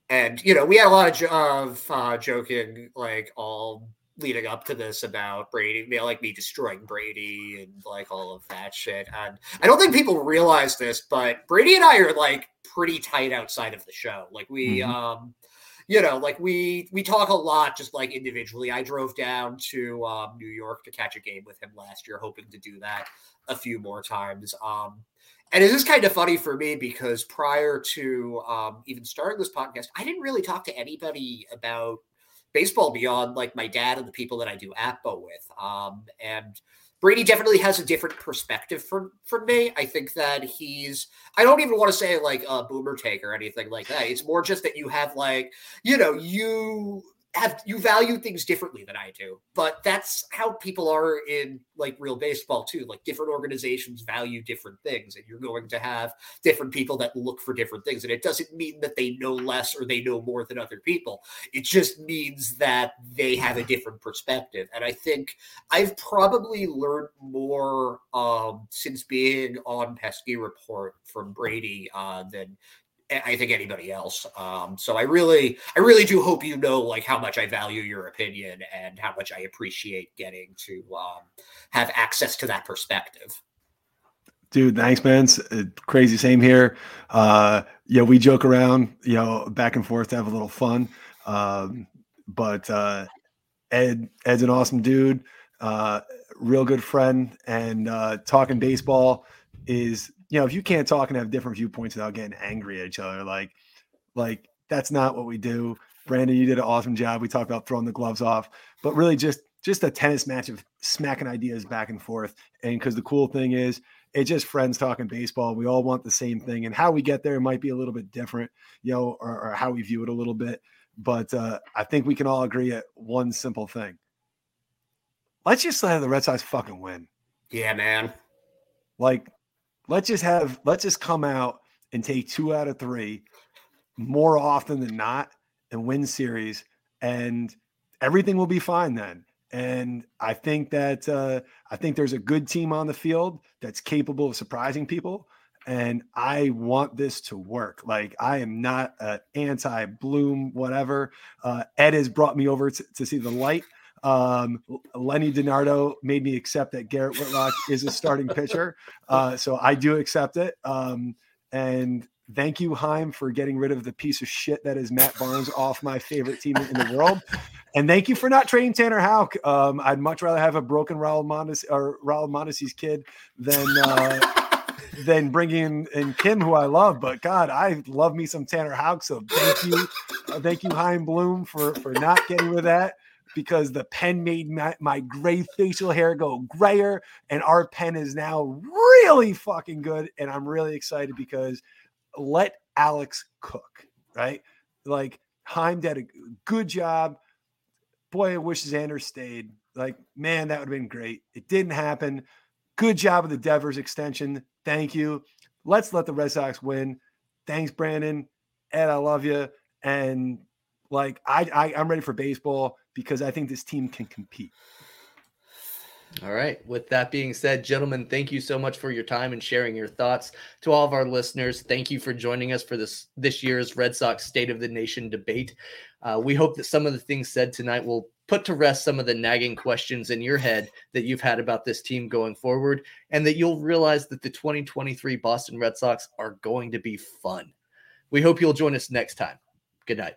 and you know, we had a lot of, of uh, joking like all leading up to this about Brady, you know, like me destroying Brady and like all of that shit. And I don't think people realize this, but Brady and I are like pretty tight outside of the show. Like we, mm-hmm. um, you know, like we we talk a lot just like individually. I drove down to um, New York to catch a game with him last year, hoping to do that a few more times. Um, and it is kind of funny for me because prior to um, even starting this podcast, I didn't really talk to anybody about baseball beyond like my dad and the people that I do APBO with. Um, and Brady definitely has a different perspective from from me. I think that he's I don't even want to say like a boomer take or anything like that. It's more just that you have like, you know, you have you value things differently than I do. But that's how people are in like real baseball too. Like different organizations value different things, and you're going to have different people that look for different things. And it doesn't mean that they know less or they know more than other people. It just means that they have a different perspective. And I think I've probably learned more um, since being on Pesky Report from Brady uh, than I think anybody else. Um, so I really, I really do hope you know like how much I value your opinion and how much I appreciate getting to um, have access to that perspective. Dude, thanks, man. It's uh, crazy. Same here. Uh, yeah, we joke around, you know, back and forth to have a little fun. Um, but uh, Ed, Ed's an awesome dude, uh, real good friend, and uh, talking baseball is you know, if you can't talk and have different viewpoints without getting angry at each other, like, like that's not what we do. Brandon, you did an awesome job. We talked about throwing the gloves off, but really just just a tennis match of smacking ideas back and forth. And because the cool thing is, it's just friends talking baseball. We all want the same thing, and how we get there might be a little bit different, you know, or, or how we view it a little bit. But uh, I think we can all agree at one simple thing: let's just let the Red Sox fucking win. Yeah, man. Like let's just have let's just come out and take two out of three more often than not and win series and everything will be fine then. And i think that uh, i think there's a good team on the field that's capable of surprising people and i want this to work. Like i am not an anti bloom whatever. Uh, ed has brought me over to, to see the light um, Lenny DiNardo made me accept that Garrett Whitlock is a starting pitcher. Uh, so I do accept it. Um, and thank you, Chaim, for getting rid of the piece of shit that is Matt Barnes off my favorite team in the world. And thank you for not trading Tanner Houck. Um, I'd much rather have a broken Raul Mondesi or Raul Mondesi's kid than uh, than bringing in Kim, who I love. But God, I love me some Tanner Houck. So thank you, uh, thank you, Chaim Bloom, for for not getting rid of that because the pen made my, my gray facial hair go grayer, and our pen is now really fucking good. And I'm really excited because let Alex cook, right? Like Chaim did a good job. Boy, I wish Xander stayed. Like, man, that would have been great. It didn't happen. Good job with the Devers extension. Thank you. Let's let the Red Sox win. Thanks, Brandon. Ed, I love you. And like I, I I'm ready for baseball because I think this team can compete. All right. With that being said, gentlemen, thank you so much for your time and sharing your thoughts. To all of our listeners, thank you for joining us for this this year's Red Sox State of the Nation debate. Uh, we hope that some of the things said tonight will put to rest some of the nagging questions in your head that you've had about this team going forward, and that you'll realize that the 2023 Boston Red Sox are going to be fun. We hope you'll join us next time. Good night.